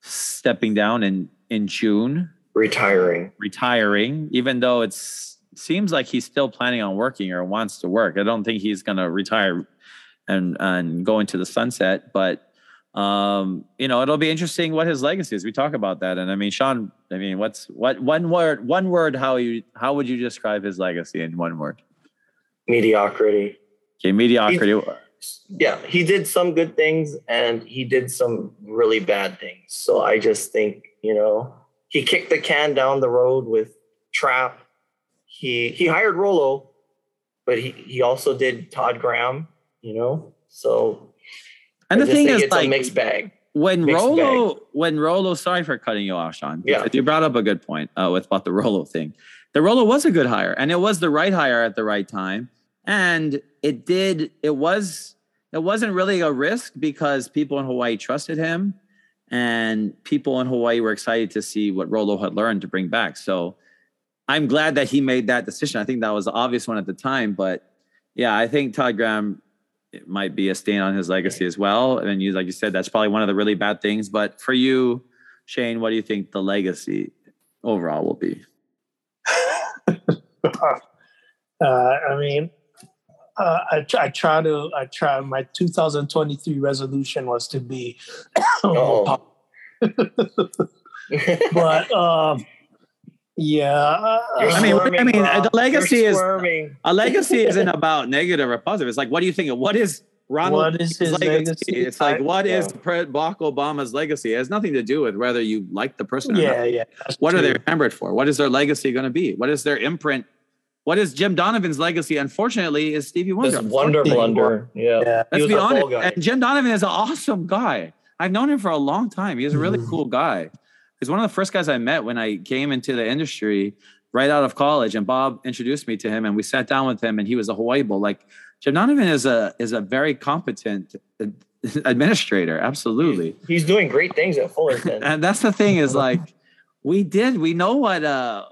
stepping down in, in June. Retiring. Retiring, even though it seems like he's still planning on working or wants to work. I don't think he's going to retire and and go into the sunset. But um, you know, it'll be interesting what his legacy is. We talk about that, and I mean, Sean, I mean, what's what one word? One word? How you how would you describe his legacy in one word? Mediocrity. Okay, mediocrity. Yeah, he did some good things and he did some really bad things. So I just think, you know, he kicked the can down the road with Trap. He he hired Rolo, but he, he also did Todd Graham, you know. So and I the thing is, it's like, a mixed bag. when mixed Rolo, when Rolo, sorry for cutting you off, Sean. Yeah. You brought up a good point uh, with about the Rolo thing. The Rolo was a good hire, and it was the right hire at the right time, and it did. It was. It wasn't really a risk because people in Hawaii trusted him, and people in Hawaii were excited to see what Rolo had learned to bring back. So, I'm glad that he made that decision. I think that was the obvious one at the time, but yeah, I think Todd Graham might be a stain on his legacy as well. And you, like you said, that's probably one of the really bad things. But for you, Shane, what do you think the legacy overall will be? uh, I mean, uh, I, try, I try to, I try, my 2023 resolution was to be, Oh. but um, yeah. uh, I mean, I mean, bro. the legacy You're is- squirming. A legacy isn't about negative or positive. It's like, what do you think? What is Ronald What is his legacy? It's like, I- what is yeah. Pre- Barack Obama's legacy? It has nothing to do with whether you like the person or yeah, not. yeah. that's What are they true. remembered for? What is their legacy going to be? What is their imprint? What is Jim Donovan's legacy? Unfortunately, is Stevie Wonder. This wonder blunder. Yeah. Yeah. Let's was be honest. And Jim Donovan is an awesome guy. I've known him for a long time. He's a really Mhm. cool guy. He's one of the first guys I met when I came into the industry right out of college. And Bob introduced me to him, and we sat down with him, and he was a Hawaii Bowl. Like Jim Donovan is a is a very competent administrator. Absolutely. He's doing great things at Fullerton. And that's the thing is like we did we know what uh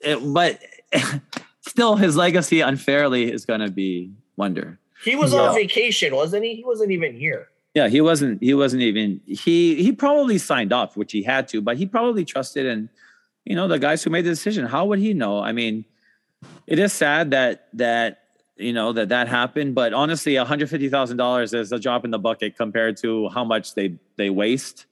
it, but still his legacy unfairly is going to be wonder. he was Yeah. on vacation, wasn't he? He wasn't even here. Yeah, he wasn't. He wasn't even. He he probably signed off, which he had to, but he probably trusted in, you know, the guys who made the decision. How would he know? I mean, it is sad that that you know that that happened, but honestly, one hundred fifty thousand dollars is a drop in the bucket compared to how much they they waste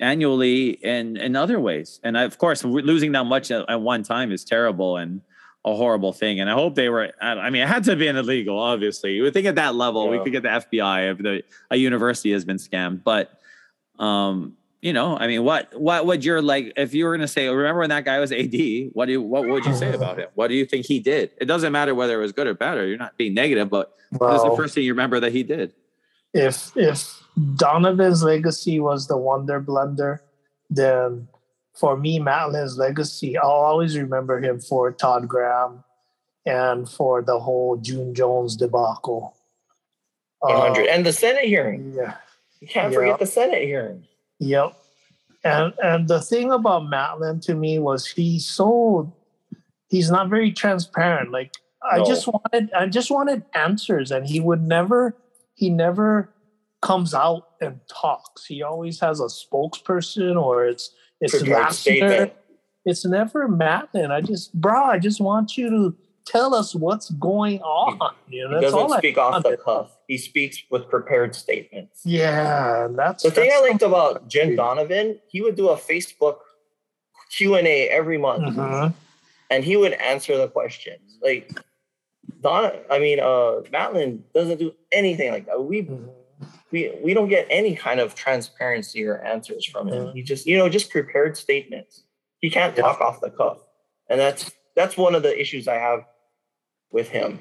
annually in in other ways. And of course, losing that much at, at one time is terrible and a horrible thing. And I hope they were. I mean, it had to be an illegal. Obviously, you would think at that level we could get the FBI if the a university has been scammed. But um, you know, I mean, what what would your like if you were gonna say, remember when that guy was AD? What do you, what would you say about him? What do you think he did? It doesn't matter whether it was good or bad, or you're not being negative, but what is the first thing you remember that he did? if if Donovan's legacy was the Wonder Blunder, then for me, Matlin's legacy, I'll always remember him for Todd Graham and for the whole June Jones debacle. 100. Uh, and the Senate hearing. yeah. You can't Yeah. forget the Senate hearing. Yep. And and the thing about Matlin to me was he's so he's not very transparent. Like I just wanted I just wanted answers and he would never he never comes out and talks. He always has a spokesperson or it's it's Lassiter. It's never Matlin. I just bro, I just want you to tell us what's going on. You know, He that's all doesn't I speak off the cuff. He speaks with prepared statements. Yeah, and that's The thing that's I liked about Jim Dude. Donovan, he would do a Facebook Q and A every month, Mhm. and he would answer the questions. Like Don, I mean, uh, Matlin doesn't do anything like that. We Mhm. We we don't get any kind of transparency or answers from him. Mhm. He just you know just prepared statements. He can't Yeah. talk off the cuff, and that's that's one of the issues I have with him.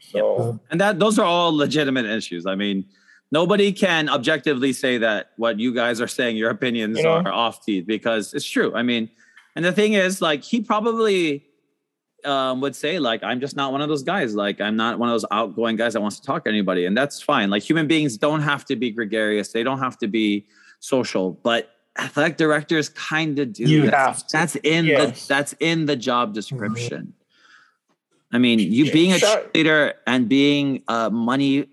So And that those are all legitimate issues. I mean, nobody can objectively say that what you guys are saying, your opinions You know? are off teeth because it's true. I mean, and the thing is, like, he probably um, would say, like, I'm just not one of those guys. Like, I'm not one of those outgoing guys that wants to talk to anybody, and that's fine. Like, human beings don't have to be gregarious. They don't have to be social, but athletic directors kind of do. You That's- have to. That's in Yes. the that's in the job description. I mean, you being a cheerleader and being a money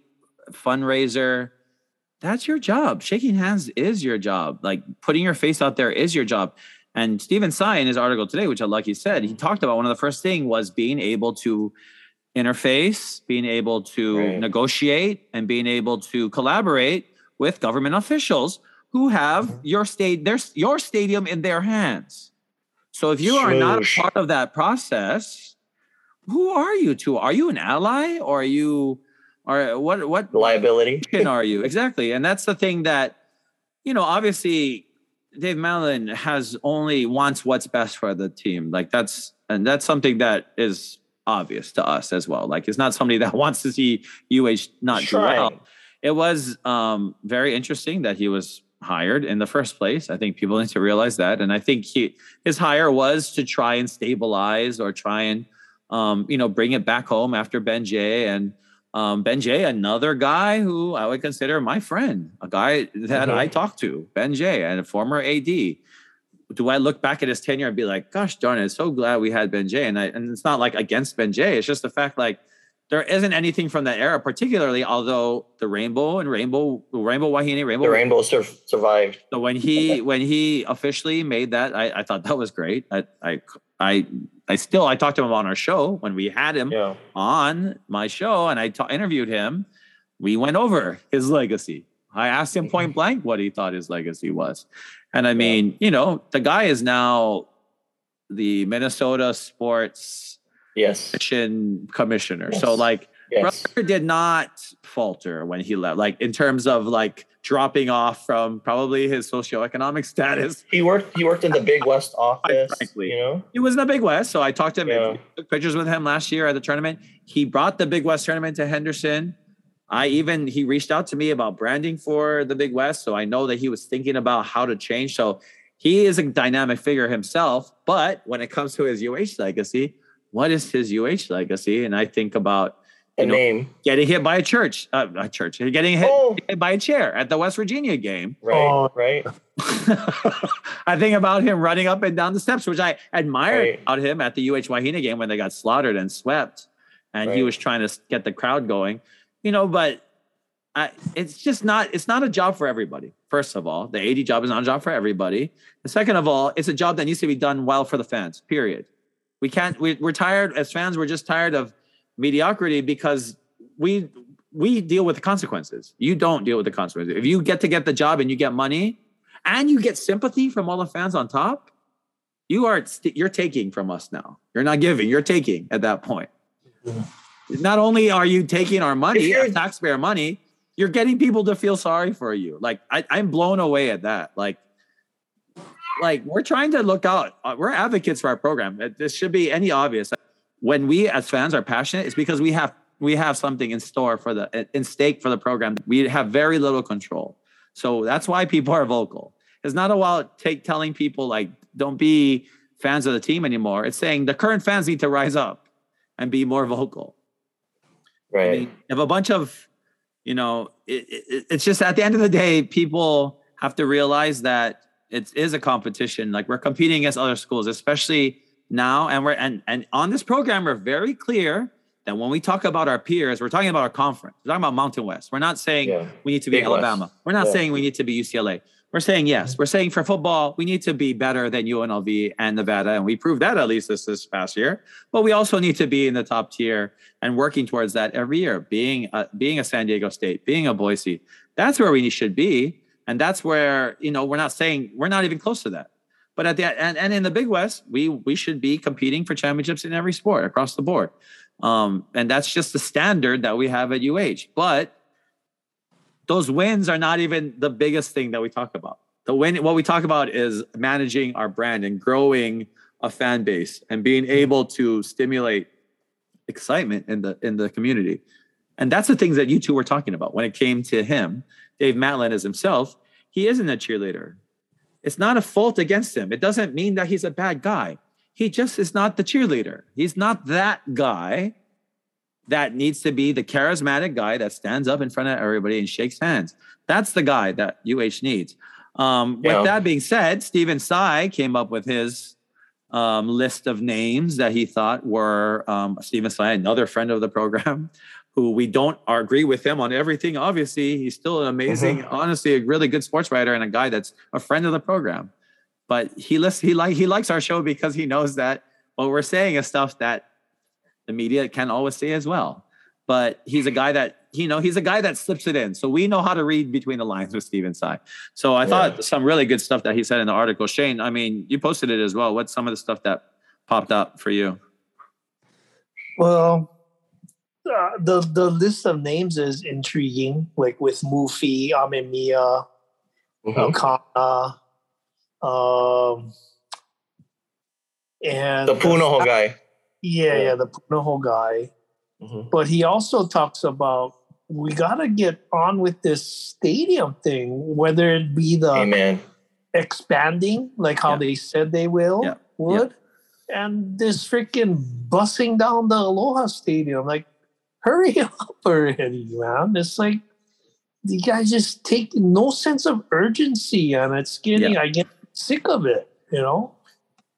fundraiser, that's your job. Shaking hands is your job. Like putting your face out there is your job. And Stephen Tsai in his article today, which I like he said, he talked about one of the first thing was being able to interface, being able to Right. negotiate, and being able to collaborate with government officials who have Mhm. your state their your stadium in their hands. So if you are not a part of that process, who are you to? Are you an ally or are you or what what Liability. are you? Exactly. And that's the thing that, you know, obviously Dave Matlin has only wants what's best for the team. Like that's and that's something that is obvious to us as well. Like it's not somebody that wants to see UH not do well. It was um, very interesting that he was hired in the first place. I think people need to realize that, and I think he his hire was to try and stabilize or try and um, you know bring it back home after Ben Jay and um, Ben Jay, another guy who I would consider my friend, a guy that Mhm. I talked to, Ben Jay, and a former AD. Do I look back at his tenure and be like, "Gosh darn it, so glad we had Ben Jay"? And I, and it's not like against Ben Jay. It's just the fact like there isn't anything from that era, particularly although the Rainbow and Rainbow, Rainbow Wahine, Rainbow The rainbow sur- survived. so when he when he officially made that, I, I thought that was great. I, I I I still I talked to him on our show when we had him Yeah. on my show and I ta- interviewed him. We went over his legacy. I asked him point blank what he thought his legacy was, and I mean, you know, the guy is now the Minnesota Sports Yes. Commission commissioner. So like Yes. Brother did not falter when he left, like in terms of like dropping off from probably his socioeconomic status. He worked. He worked in the Big West office. frankly. You know. He was in the Big West, so I talked to him. Yeah. Took pictures with him last year at the tournament. He brought the Big West tournament to Henderson. I even he reached out to me about branding for the Big West, so I know that he was thinking about how to change. So he is a dynamic figure himself. But when it comes to his UH legacy, what is his UH legacy? And I think about A know, name. getting hit by a church, uh, a church, getting hit Oh. by a chair at the West Virginia game. Right. Oh. Right. I think about him running up and down the steps, which I admired Right. about him at the UH Wahine game when they got slaughtered and swept, and he was trying to get the crowd going, you know. But I, it's just not. It's not a job for everybody. First of all, the AD job is not a job for everybody. And second of all, it's a job that needs to be done well for the fans. Period. We can't. We, we're tired as fans. We're just tired of mediocrity because we we deal with the consequences. You don't deal with the consequences. If you get to get the job and you get money, and you get sympathy from all the fans on top, you are st- you're taking from us now. You're not giving. You're taking at that point. Not only are you taking our money, our taxpayer money, you're getting people to feel sorry for you. Like I, I'm blown away at that. Like, like we're trying to look out. uh, We're advocates for our program. This should be any obvious. When we as fans are passionate, it's because we have we have something in store for the in stake for the program. We have very little control. So that's why people are vocal. It's not about take telling people like don't be fans of the team anymore. It's saying the current fans need to rise up and be more vocal. I Right. mean, if a bunch of, you know, it, it, it's just at the end of the day, people have to realize that it is a competition. Like we're competing against other schools, especially now. And we're and and on this program, we're very clear that when we talk about our peers, we're talking about our conference. We're talking about Mountain West. We're not saying Yeah. we need to be Big West. Alabama. We're not Yeah. saying we need to be UCLA. We're saying yes. We're saying for football, we need to be better than UNLV and Nevada, and we proved that at least this this past year. But we also need to be in the top tier and working towards that every year. Being a, being a San Diego State, being a Boise, that's where we should be, and that's where you know we're not saying we're not even close to that. But at the and, and in the Big West, we we should be competing for championships in every sport across the board, um, and that's just the standard that we have at UH. But those wins are not even the biggest thing that we talk about. The win, what we talk about is managing our brand and growing a fan base and being able to stimulate excitement in the in the community. And that's the things that you two were talking about when it came to him. Dave Matlin as himself, he isn't a cheerleader. It's not a fault against him. It doesn't mean that he's a bad guy. He just is not the cheerleader. He's not that guy that needs to be the charismatic guy that stands up in front of everybody and shakes hands. That's the guy that UH needs. Um, Yeah. With that being said, Stephen Tsai came up with his um, list of names that he thought were um, Stephen Tsai, another friend of the program, who we don't agree with him on everything. Obviously, he's still an amazing, mm-hmm. honestly, a really good sports writer and a guy that's a friend of the program. But he lists, he like he likes our show because he knows that what we're saying is stuff that the media can always say as well. But he's a guy that you know he's a guy that slips it in. So we know how to read between the lines with Stephen Tsai. So I Yeah. thought some really good stuff that he said in the article. Shane, I mean, you posted it as well. What's some of the stuff that popped up for you? Well, uh, the the list of names is intriguing, like with Mufi, Amemiya, Mhm. Okana, um, and The Punahou guy. Yeah, Yeah. yeah, the Punahou guy. Mhm. But he also talks about we got to get on with this stadium thing, whether it be the Amen. expanding, like how Yeah. they said they will, Yeah. would, and this freaking bussing down the Aloha Stadium. Like, hurry up already, man. It's like you guys just take no sense of urgency, and it's getting, I get sick of it, you know?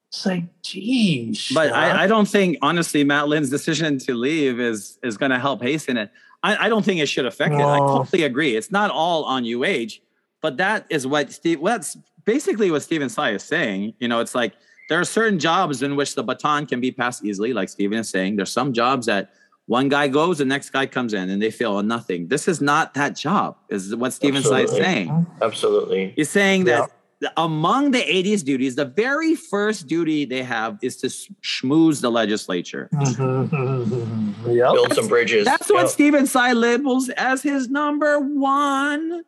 It's like, geez. But. I, I don't think honestly Matlin's decision to leave is is going to help hasten it. I, I don't think it should affect it. I No. totally agree. It's not all on UH, but that is what Steve. Well, that's basically what Stephen Tsai is saying. You know, it's like there are certain jobs in which the baton can be passed easily, like Stephen is saying. There's some jobs that one guy goes, the next guy comes in, and they feel nothing. This is not that job. Is what Stephen Tsai is saying. Absolutely. He's saying that among the AD's duties, the very first duty they have is to sh- schmooze the legislature. Mm-hmm. yep. Build some bridges. That's what Yep. Stephen Tsai labels as his number one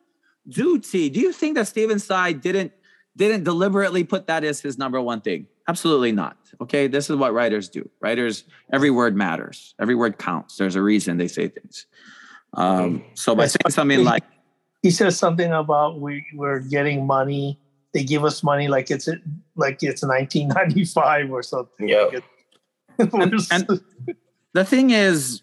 duty. Do you think that Stephen Tsai didn't didn't deliberately put that as his number one thing? Absolutely not. Okay, this is what writers do. Writers, every word matters. Every word counts. There's a reason they say things. Um, so by saying something like he says something about we we're getting money. They give us money like it's like it's 1995 or something. Yep. And- and- the thing is,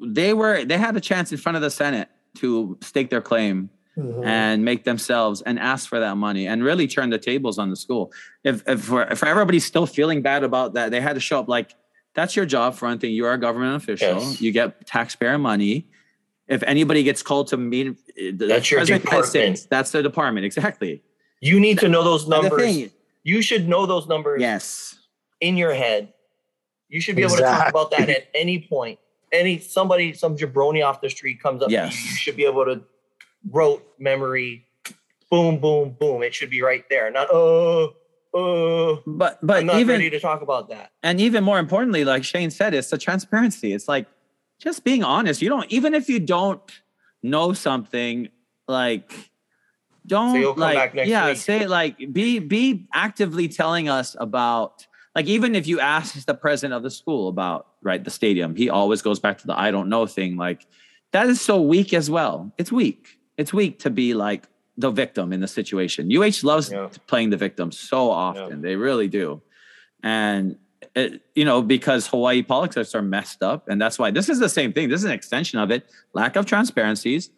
they were they had a chance in front of the Senate to stake their claim Mhm. and make themselves and ask for that money and really turn the tables on the school. If, if for, for everybody still feeling bad about that, they had to show up like that's your job for one thing. You are a government official. Yes. You get taxpayer money. If anybody gets called to meet, That's your the department. States, that's the department exactly. You need to know those numbers. thing- you should know those numbers yes, in your head. You should be able to talk about that at any point. Any somebody, some jabroni off the street comes up Yes. you, you should be able to rote memory, boom, boom, boom. It should be right there. Not oh, oh. but but I'm not even ready to talk about that. and even more importantly, like Shane said, it's the transparency. It's like just being honest. You don't even if you don't know something, like don't you'll come like back next yeah, week. say like be be actively telling us about like even if you ask the president of the school about right the stadium, he always goes back to the I don't know thing. Like that is so weak as well. It's weak. It's weak to be like the victim in the situation. UH loves Yeah. playing the victim so often. Yeah. They really do. And it, you know, because Hawaii politics are messed up, and that's why this is the same thing. This is an extension of it. Lack of transparencies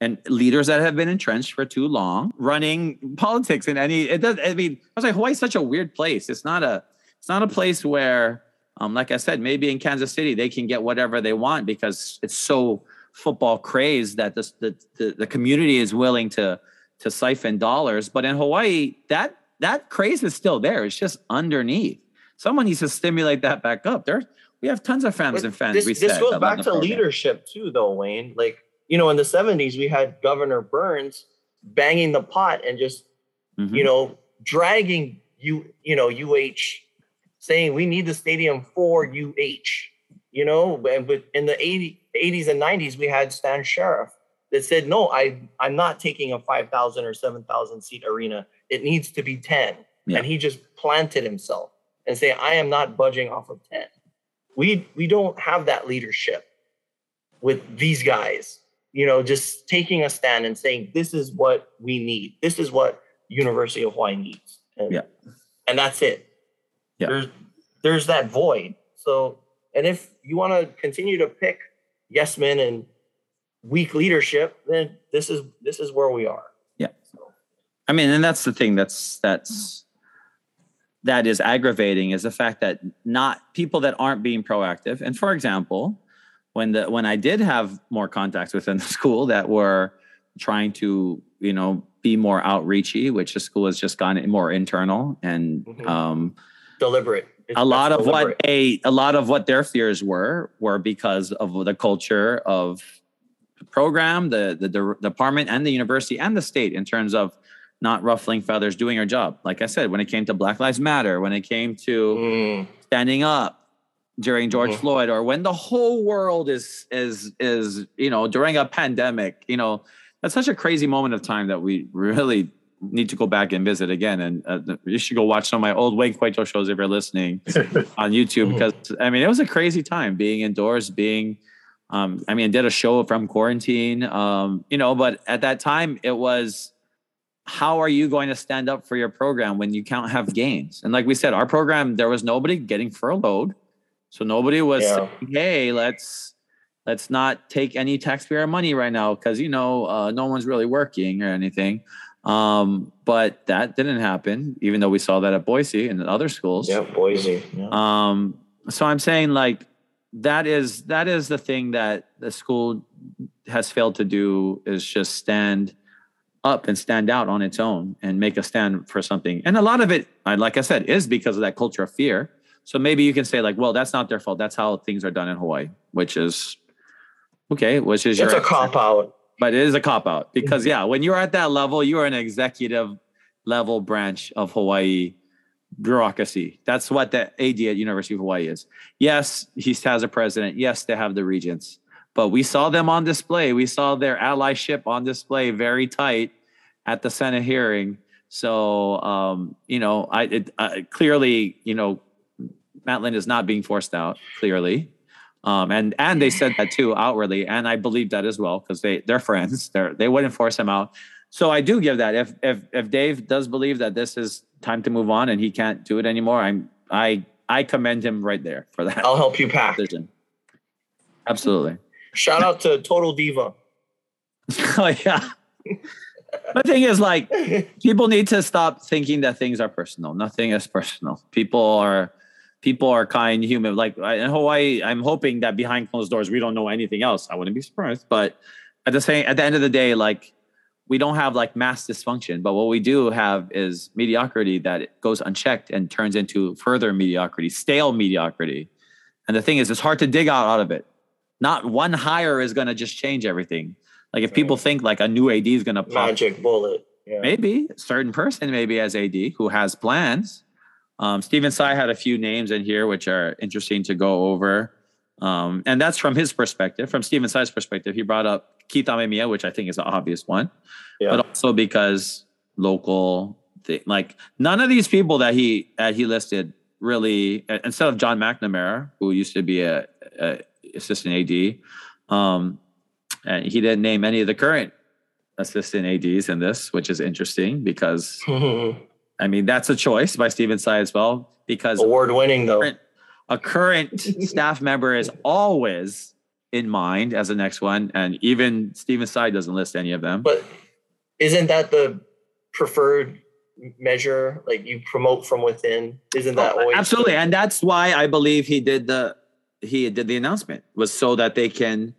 and leaders that have been entrenched for too long, running politics in any. It does. I mean, I was like, Hawaii's such a weird place. It's not a. It's not a place where, um, like I said, maybe in Kansas City they can get whatever they want because it's so football craze that this, the, the the community is willing to to siphon dollars. But in Hawaii, that that craze is still there. It's just underneath. Someone needs to stimulate that back up. There, we have tons of fans and fans. this, this goes back to program. leadership too, though, Wayne. Like you know, in the '70s, we had Governor Burns banging the pot and just Mhm. you know dragging you you know UH, saying we need the stadium for UH. You know, but in the 80, 80s and 90s, we had Stan Sheriff that said, "No, I I'm not taking a 5,000 or 7,000 seat arena. It needs to be 10." Yeah. And he just planted himself and say, "I am not budging off of 10." We we don't have that leadership with these guys. You know, just taking a stand and saying, "This is what we need. This is what University of Hawaii needs." And, Yeah. and that's it. Yeah. There's there's that void. So, and if you want to continue to pick yes men and weak leadership, then this is this is where we are. Yeah. So, I mean, and that's the thing that's that's that is aggravating is the fact that not people that aren't being proactive. And for example, when the when I did have more contacts within the school that were trying to, you know, be more outreachy, which the school has just gone more internal and Mhm. um deliberate. It's- a lot of what a a lot of what their fears were were because of the culture of the program, the, the the department, and the university and the state in terms of not ruffling feathers, doing our job. Like I said, when it came to Black Lives Matter, when it came to Mm, standing up during George Mhm. Floyd, or when the whole world is is is you know during a pandemic, you know that's such a crazy moment of time that we really need to go back and visit again. And uh, you should go watch some of my old Wayne Cueto shows if you're listening on YouTube because I mean it was a crazy time being indoors, being um, I mean, did a show from quarantine, um, you know, but at that time it was how are you going to stand up for your program when you can't have gains? And like we said, our program, there was nobody getting furloughed. So nobody was Yeah. saying, hey, let's let's not take any taxpayer money right now because you know uh, no one's really working or anything. Um, but that didn't happen, even though we saw that at Boise and other schools. yeah, Boise. Yeah. Um, so I'm saying like that is that is the thing that the school has failed to do is just stand up and stand out on its own and make a stand for something. And a lot of it, I- like I said, is because of that culture of fear. So maybe you can say like, well, that's not their fault. That's how things are done in Hawaii, which is okay. Which is It's your a cop out. But it is a cop out because yeah, when you're at that level, you are an executive level branch of Hawaii bureaucracy. That's what the AD at University of Hawaii is. Yes, he has a president. Yes, they have the regents, but we saw them on display. We saw their allyship on display very tight at the Senate hearing. So um, you know, I it, uh, clearly you know Matlin is not being forced out. Clearly, um, and and they said that too outwardly, and I believe that as well because they they're friends. They're they wouldn't force him out. So I do give that. If if if Dave does believe that this is time to move on and he can't do it anymore, I'm I I commend him right there for that I'll help you pack. decision. Absolutely. Shout out to Total Diva. oh yeah. The thing is, like, people need to stop thinking that things are personal. Nothing is personal. People are people are kind, human. Like in Hawaii, I'm hoping that behind closed doors we don't know anything else. I wouldn't be surprised. But at the same at the end of the day, like we don't have like mass dysfunction. But what we do have is mediocrity that goes unchecked and turns into further mediocrity, stale mediocrity. And the thing is, it's hard to dig out out of it. Not one hire is going to just change everything. Like if people think like a new AD is going to pop Magic bullet. Yeah. maybe a certain person maybe as AD who has plans. Um, Stephen Tsai had a few names in here which are interesting to go over, um, and that's from his perspective. From Stephen Tsai's perspective, he brought up Keith Amemiya, which I think is an obvious one, Yeah. but also because local, thing, like none of these people that he that he listed really, uh, instead of John McNamara, who used to be a, a assistant AD, um, and he didn't name any of the current assistant ADs in this, which is interesting because I mean that's a choice by Stephen Tsai as well because Award winning though. a current staff member is always in mind as the next one, and even Stephen Tsai doesn't list any of them. But isn't that the preferred measure? Like you promote from within. Isn't that Oh, always absolutely, and that's why I believe he did the he did the announcement was so that they can.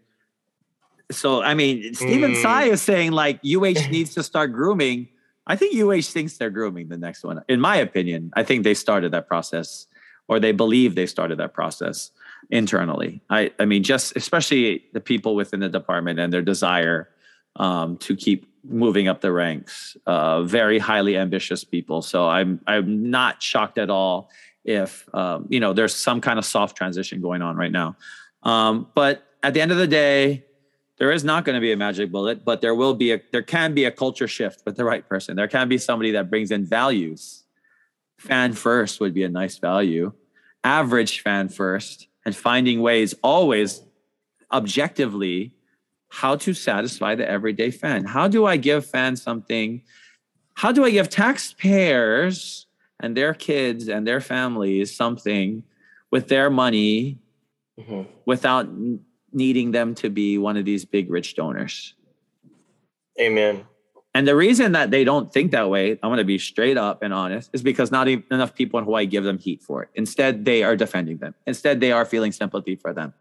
So I mean, Stephen Mm. Tsai is saying like UH needs to start grooming. I think UH thinks they're grooming the next one. In my opinion, I think they started that process, or they believe they started that process internally. I I mean, just especially the people within the department and their desire um, to keep moving up the ranks. Uh, very highly ambitious people. So I'm I'm not shocked at all if um, you know there's some kind of soft transition going on right now. Um, but at the end of the day, there is not going to be a magic bullet, but there will be a there can be a culture shift with the right person. There can be somebody that brings in values. Fan first would be a nice value. Average fan first, and finding ways always objectively how to satisfy the everyday fan. How do I give fans something? How do I give taxpayers and their kids and their families something with their money Mhm. without needing them to be one of these big rich donors? Amen. And the reason that they don't think that way, I'm going to be straight up and honest, is because not even enough people in Hawaii give them heat for it. Instead, they are defending them. Instead, they are feeling sympathy for them.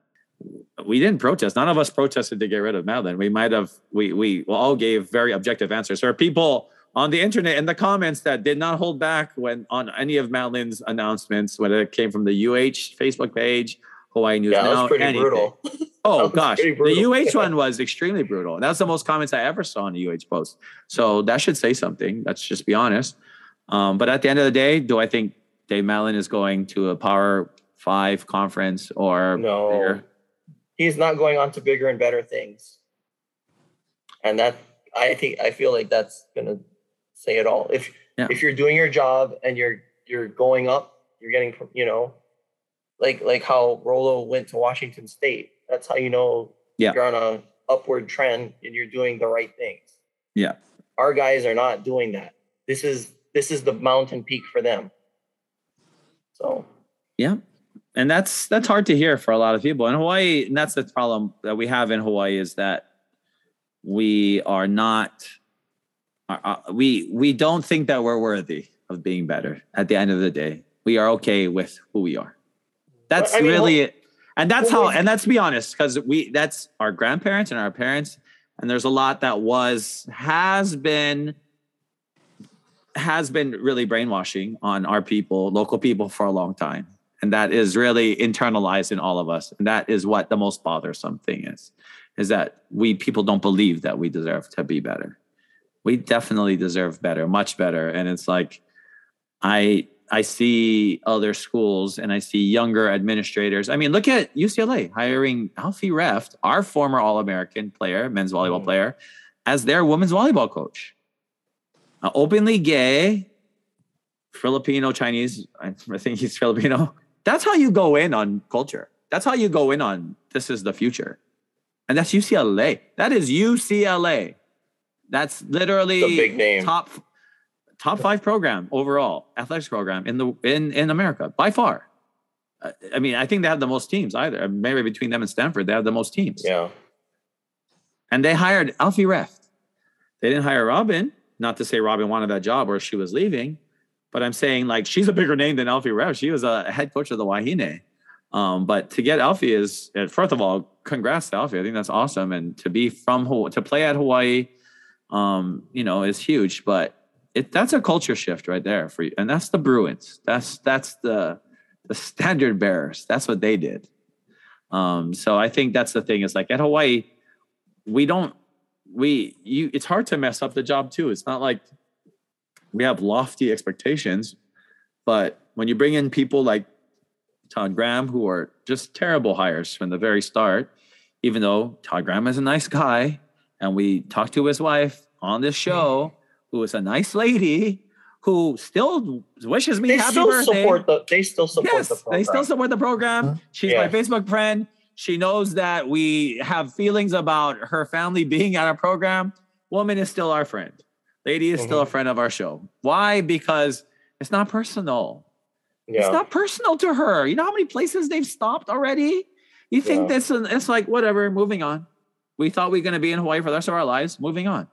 We didn't protest. None of us protested to get rid of Matlin. We might have, we, we all gave very objective answers. There are people on the internet in the comments that did not hold back when on any of Matlin's announcements, whether it came from the UH Facebook page, Hawaii News Yeah, that Now, was pretty anything. brutal. Oh gosh, the. UH one was extremely brutal. That's the most comments I ever saw on the UH post. So that should say something. Let's just be honest. Um, but at the end of the day, do I think Dave Matlin is going to a Power Five conference or No. bigger? He's not going on to bigger and better things. And that I think I feel like that's gonna say it all. If Yeah. if you're doing your job and you're you're going up, you're getting you know, like like how Rolo went to Washington State. That's how you know Yeah. you're on a upward trend and you're doing the right things. Yeah. Our guys are not doing that. This is this is the mountain peak for them. So Yeah. And that's that's hard to hear for a lot of people. In Hawaii, and that's the problem that we have in Hawaii is that we are not uh, uh, we we don't think that we're worthy of being better at the end of the day. We are okay with who we are. That's I mean, really it. And that's how and let's be honest, because we that's our grandparents and our parents, and there's a lot that was has been has been really brainwashing on our people, local people for a long time. And that is really internalized in all of us. And that is what the most bothersome thing is, is that we people don't believe that we deserve to be better. We definitely deserve better, much better. And it's like I I see other schools and I see younger administrators. I mean, look at UCLA hiring Alfee Reft, our former All-American player, men's volleyball Mhm. player, as their women's volleyball coach uh, openly gay, Filipino, Chinese. I, think he's Filipino. That's how you go in on culture. That's how you go in on this is the future. And that's UCLA. That is UCLA. That's literally the big name. top top five program overall athletics program in the in in America by far. Uh, I mean, I think they have the most teams either. Maybe between them and Stanford, they have the most teams. Yeah. And they hired Alfee Reft. They didn't hire Robyn. Not to say Robyn wanted that job or she was leaving, but I'm saying like she's a bigger name than Alfee Reft. She was a head coach of the Wahine. Um, but to get Alfee is uh, first of all, congrats to Alfee. I think that's awesome. And to be from Hawaii, to play at Hawaii, um, you know, is huge. But it that's a culture shift right there for you. And that's the Bruins. That's that's the the standard bearers. That's what they did. Um, so I think that's the thing. Is like at Hawaii, we don't we you it's hard to mess up the job too. It's not like we have lofty expectations, but when you bring in people like Todd Graham, who are just terrible hires from the very start, even though Todd Graham is a nice guy, and we talked to his wife on this show, who is a nice lady, who still wishes me They happy still birthday. support the they still support yes, the program. they still support the program. She's my Facebook friend. She knows that we have feelings about her family being at our program. Woman is still our friend. Lady is still a Mhm. friend of our show. Why? Because it's not personal. yeah. It's not personal to her. You know how many places they've stopped already? You think Yeah. this is it's like whatever, moving on. We thought we were gonna be in Hawaii for the rest of our lives. Moving on.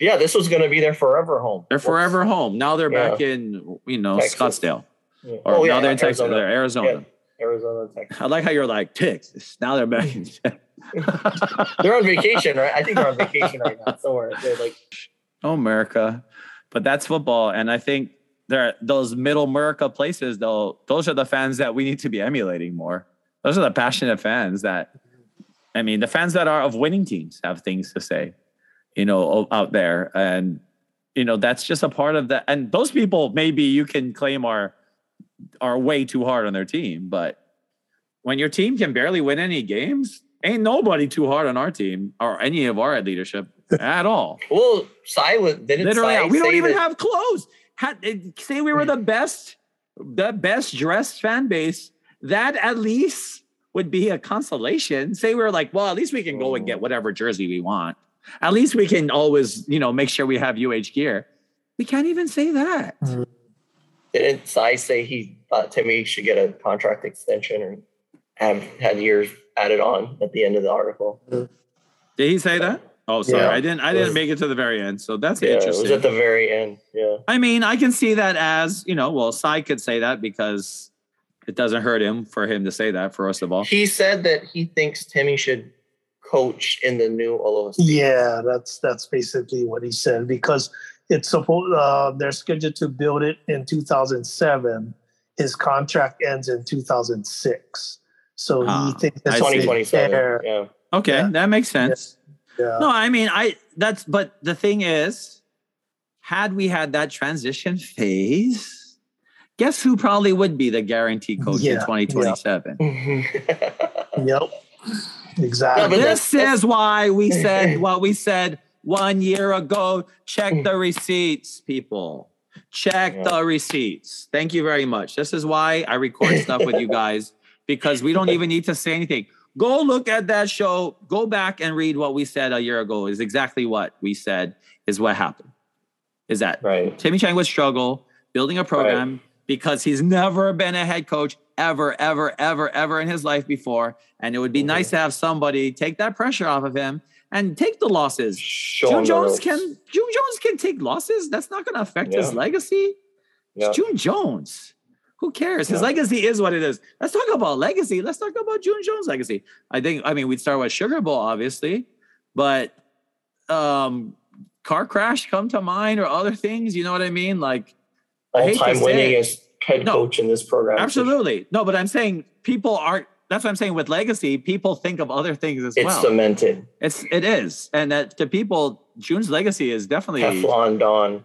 Yeah, this was gonna be their forever home. They're forever home. Now they're Yeah. back in, you know, Texas. Scottsdale. Yeah. Or Oh, now yeah, they're in Texas, Arizona. they're Arizona. Arizona, Texas. I like how you're like Texas. Now they're back in They're on vacation, right? I think they're on vacation right now somewhere. They're like, oh America. But that's football. And I think there those middle America places, though, those are the fans that we need to be emulating more. Those are the passionate fans that I mean, the fans that are of winning teams have things to say, you know, out there. And you know, that's just a part of that. And those people maybe you can claim are are way too hard on their team, but when your team can barely win any games, ain't nobody too hard on our team or any of our leadership at all. well, was didn't Literally, we don't even that- have clothes. Had, eh, say we were the best, the best dressed fan base. That at least would be a consolation. Say we are like, well, at least we can go and get whatever jersey we want. At least we can always, you know, make sure we have UH gear. We can't even say that. didn't Tsai say he thought Timmy should get a contract extension or have had years added on at the end of the article? Did he say that? Oh, sorry, Yeah. I didn't. I didn't make it to the very end. So that's Yeah, it interesting. was at the very end. Yeah. I mean, I can see that as you know. Well, Tsai could say that because it doesn't hurt him for him to say that. First of all, He said that he thinks Timmy should coach in the new Aloha State. Yeah, that's that's basically what he said because it's supposed uh, they're scheduled to build it in 2007. His contract ends in 2006. So Ah, he thinks I it's see. 2027. fair. Yeah. Okay, Yeah. that makes sense. Yeah. No, I mean, I that's but the thing is, had we had that transition phase, guess who probably would be the guarantee coach in Yeah, 2027? Yep. Exactly. Yeah, but This is why we said what we said one year ago. Check the hmm. receipts, people. Check Yeah. the receipts. Thank you very much. This is why I record stuff with you guys because we don't even need to say anything. Go look at that show. Go back and read what we said a year ago. Is exactly what we said is what happened. Is that right. Timmy Chang would struggle building a program because he's never been a head coach ever, ever, ever, ever in his life before. And it would be nice to have somebody take that pressure off of him and take the losses. Show June Jones can June Jones can take losses. That's not going to affect his legacy. Yeah. It's June Jones. Who cares? His Yeah. legacy is what it is. Let's talk about legacy. Let's talk about June Jones' legacy. I think. I mean, we'd start with Sugar Bowl, obviously, but um, car crash come to mind or other things. You know what I mean? Like I hate to All-time say it. winningest head No. coach in this program. Absolutely. No, but I'm saying people aren't that's what I'm saying with legacy, people think of other things as It's well. cemented. it's it is. And that to people, June's legacy is definitely Teflon Don.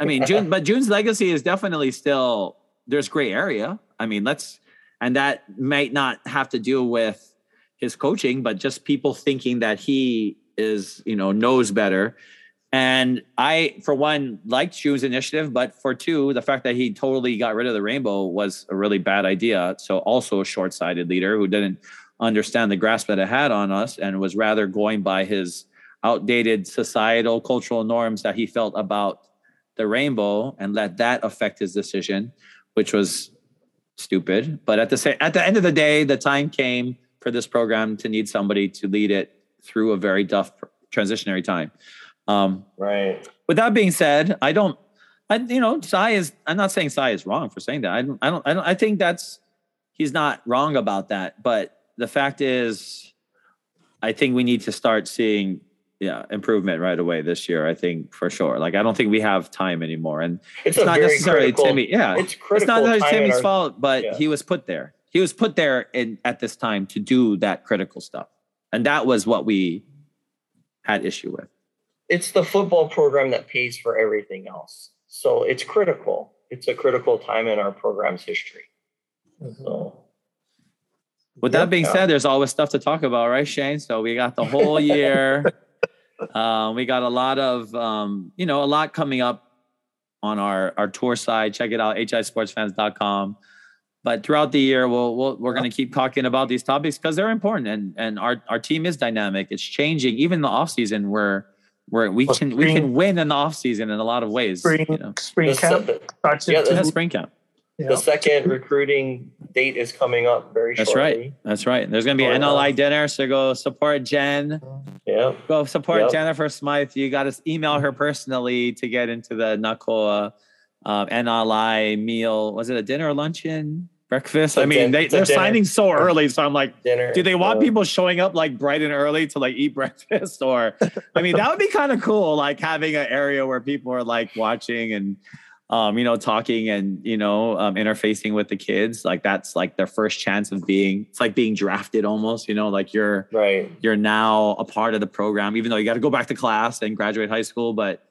I mean June but June's legacy is definitely still there's gray area. I mean, let's and that might not have to do with his coaching, but just people thinking that he is, you know, knows better. And I, for one, liked Shu's initiative, but for two, the fact that he totally got rid of the rainbow was a really bad idea. So also a short-sighted leader who didn't understand the grasp that it had on us and was rather going by his outdated societal cultural norms that he felt about the rainbow and let that affect his decision, which was stupid. But at the same at the end of the day, the time came for this program to need somebody to lead it through a very tough transitionary time. Um, Right. with that being said, I don't, I you know, Tsai is. I'm not saying Tsai is wrong for saying that. I don't. I don't. I don't. I think that's he's not wrong about that. But the fact is, I think we need to start seeing yeah improvement right away this year. I think for sure. Like I don't think we have time anymore, and It's, it's not necessarily critical. Timmy. Yeah, It's it's not necessarily Timmy's our- fault, but Yeah. he was put there. He was put there in at this time to do that critical stuff, and that was what we had issue with. It's the football program that pays for everything else. So it's critical. It's a critical time in our program's history. So With that Yep. being Yeah. said, there's always stuff to talk about, right, Shane? So we got the whole year. um, we got a lot of, um, you know, a lot coming up on our our tour side. Check it out, hisportsfans.com. But throughout the year, we'll, we'll we're going to keep talking about these topics because they're important, and and our our team is dynamic. It's changing. Even in the off season, where where we Well, can we can win in the off season in a lot of ways. Spring, You know? spring the, camp se- starts yeah, the- Yeah, spring camp. yeah. the second recruiting date is coming up very That's shortly. right. That's right. There's going to be an yeah. NLI dinner, so go support Jen. Yeah. Go support Yep. Jennifer Smythe. You got to email her personally to get into the Na Koa um, NLI meal. Was it a dinner or luncheon? Breakfast? I mean, din- they, they're dinner. signing so early. So I'm like, Dinner. do they want uh, people showing up like bright and early to like eat breakfast? Or, I mean, that would be kind of cool. Like having an area where people are like watching and, um, you know, talking and, you know, um, interfacing with the kids. Like that's like their first chance of being, it's like being drafted almost, you know, like you're, Right. you're now a part of the program, even though you got to go back to class and graduate high school. But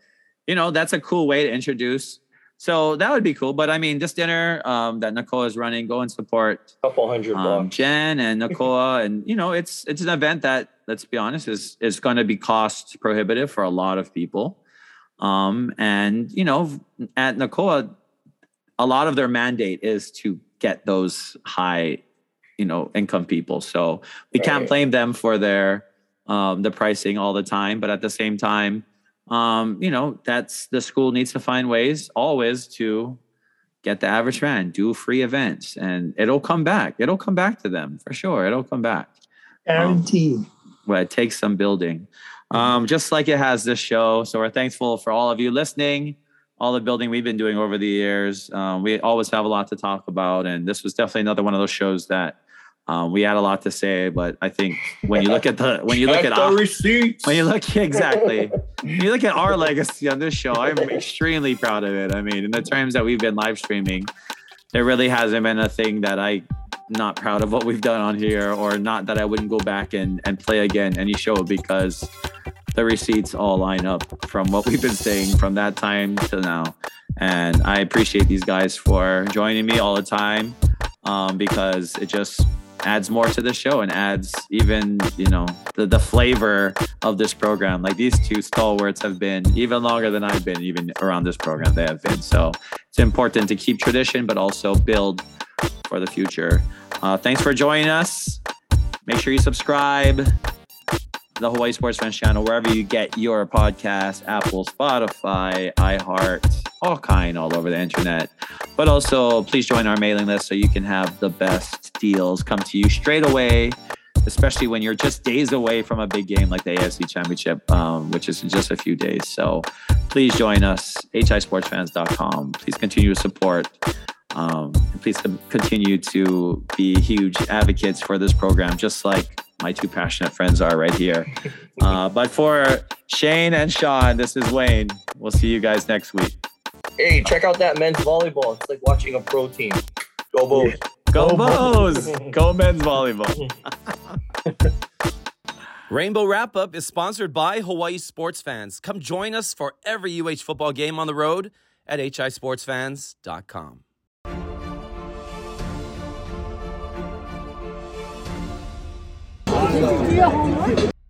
you know, that's a cool way to introduce. So that would be cool. But I mean, this dinner um, that Na Koa is running, go and support a couple hundred um, bucks. Jen and Na Koa, and you know, it's it's an event that let's be honest is is going to be cost prohibitive for a lot of people. Um, and you know, at Na Koa, a lot of their mandate is to get those high, you know, income people. So we can't blame them for their um, the pricing all the time. But at the same time, um, you know, that's the school needs to find ways always to get the average fan, do free events, and it'll come back. It'll come back to them for sure. It'll come back. Guaranteed. Well, it takes some building, um, just like it has this show. So we're thankful for all of you listening, all the building we've been doing over the years. Um, we always have a lot to talk about, and this was definitely another one of those shows that um, we had a lot to say. But I think when you look at the when you look at our, receipts. when you look exactly when you look at our legacy on this show, I'm extremely proud of it. I mean, in the terms that we've been live streaming, there really hasn't been a thing that I not proud of what we've done on here or not that I wouldn't go back and, and play again any show because the receipts all line up from what we've been saying from that time to now. And I appreciate these guys for joining me all the time um, because it just adds more to the show and adds even you know the, the flavor of this program. Like these two stalwarts have been even longer than i've been even around this program they have been. So it's important to keep tradition but also build for the future. Uh, thanks for joining us. Make sure you subscribe the Hawaii Sports Fans channel, wherever you get your podcast, Apple, Spotify, iHeart, all kind all over the internet. But also, please join our mailing list so you can have the best deals come to you straight away, especially when you're just days away from a big game like the AFC Championship, um, which is in just a few days. So please join us, hisportsfans.com. Please continue to support. Um, please continue to be huge advocates for this program, just like my two passionate friends are right here. Uh, but for Shane and Sean, this is Wayne. We'll see you guys next week. Hey, check out that men's volleyball. It's like watching a pro team. Go Bows. Go, Go Bows. Go men's volleyball. Rainbow Wrap Up is sponsored by Hawaii Sports Fans. Come join us for every UH football game on the road at hisportsfans.com. thank you for your homework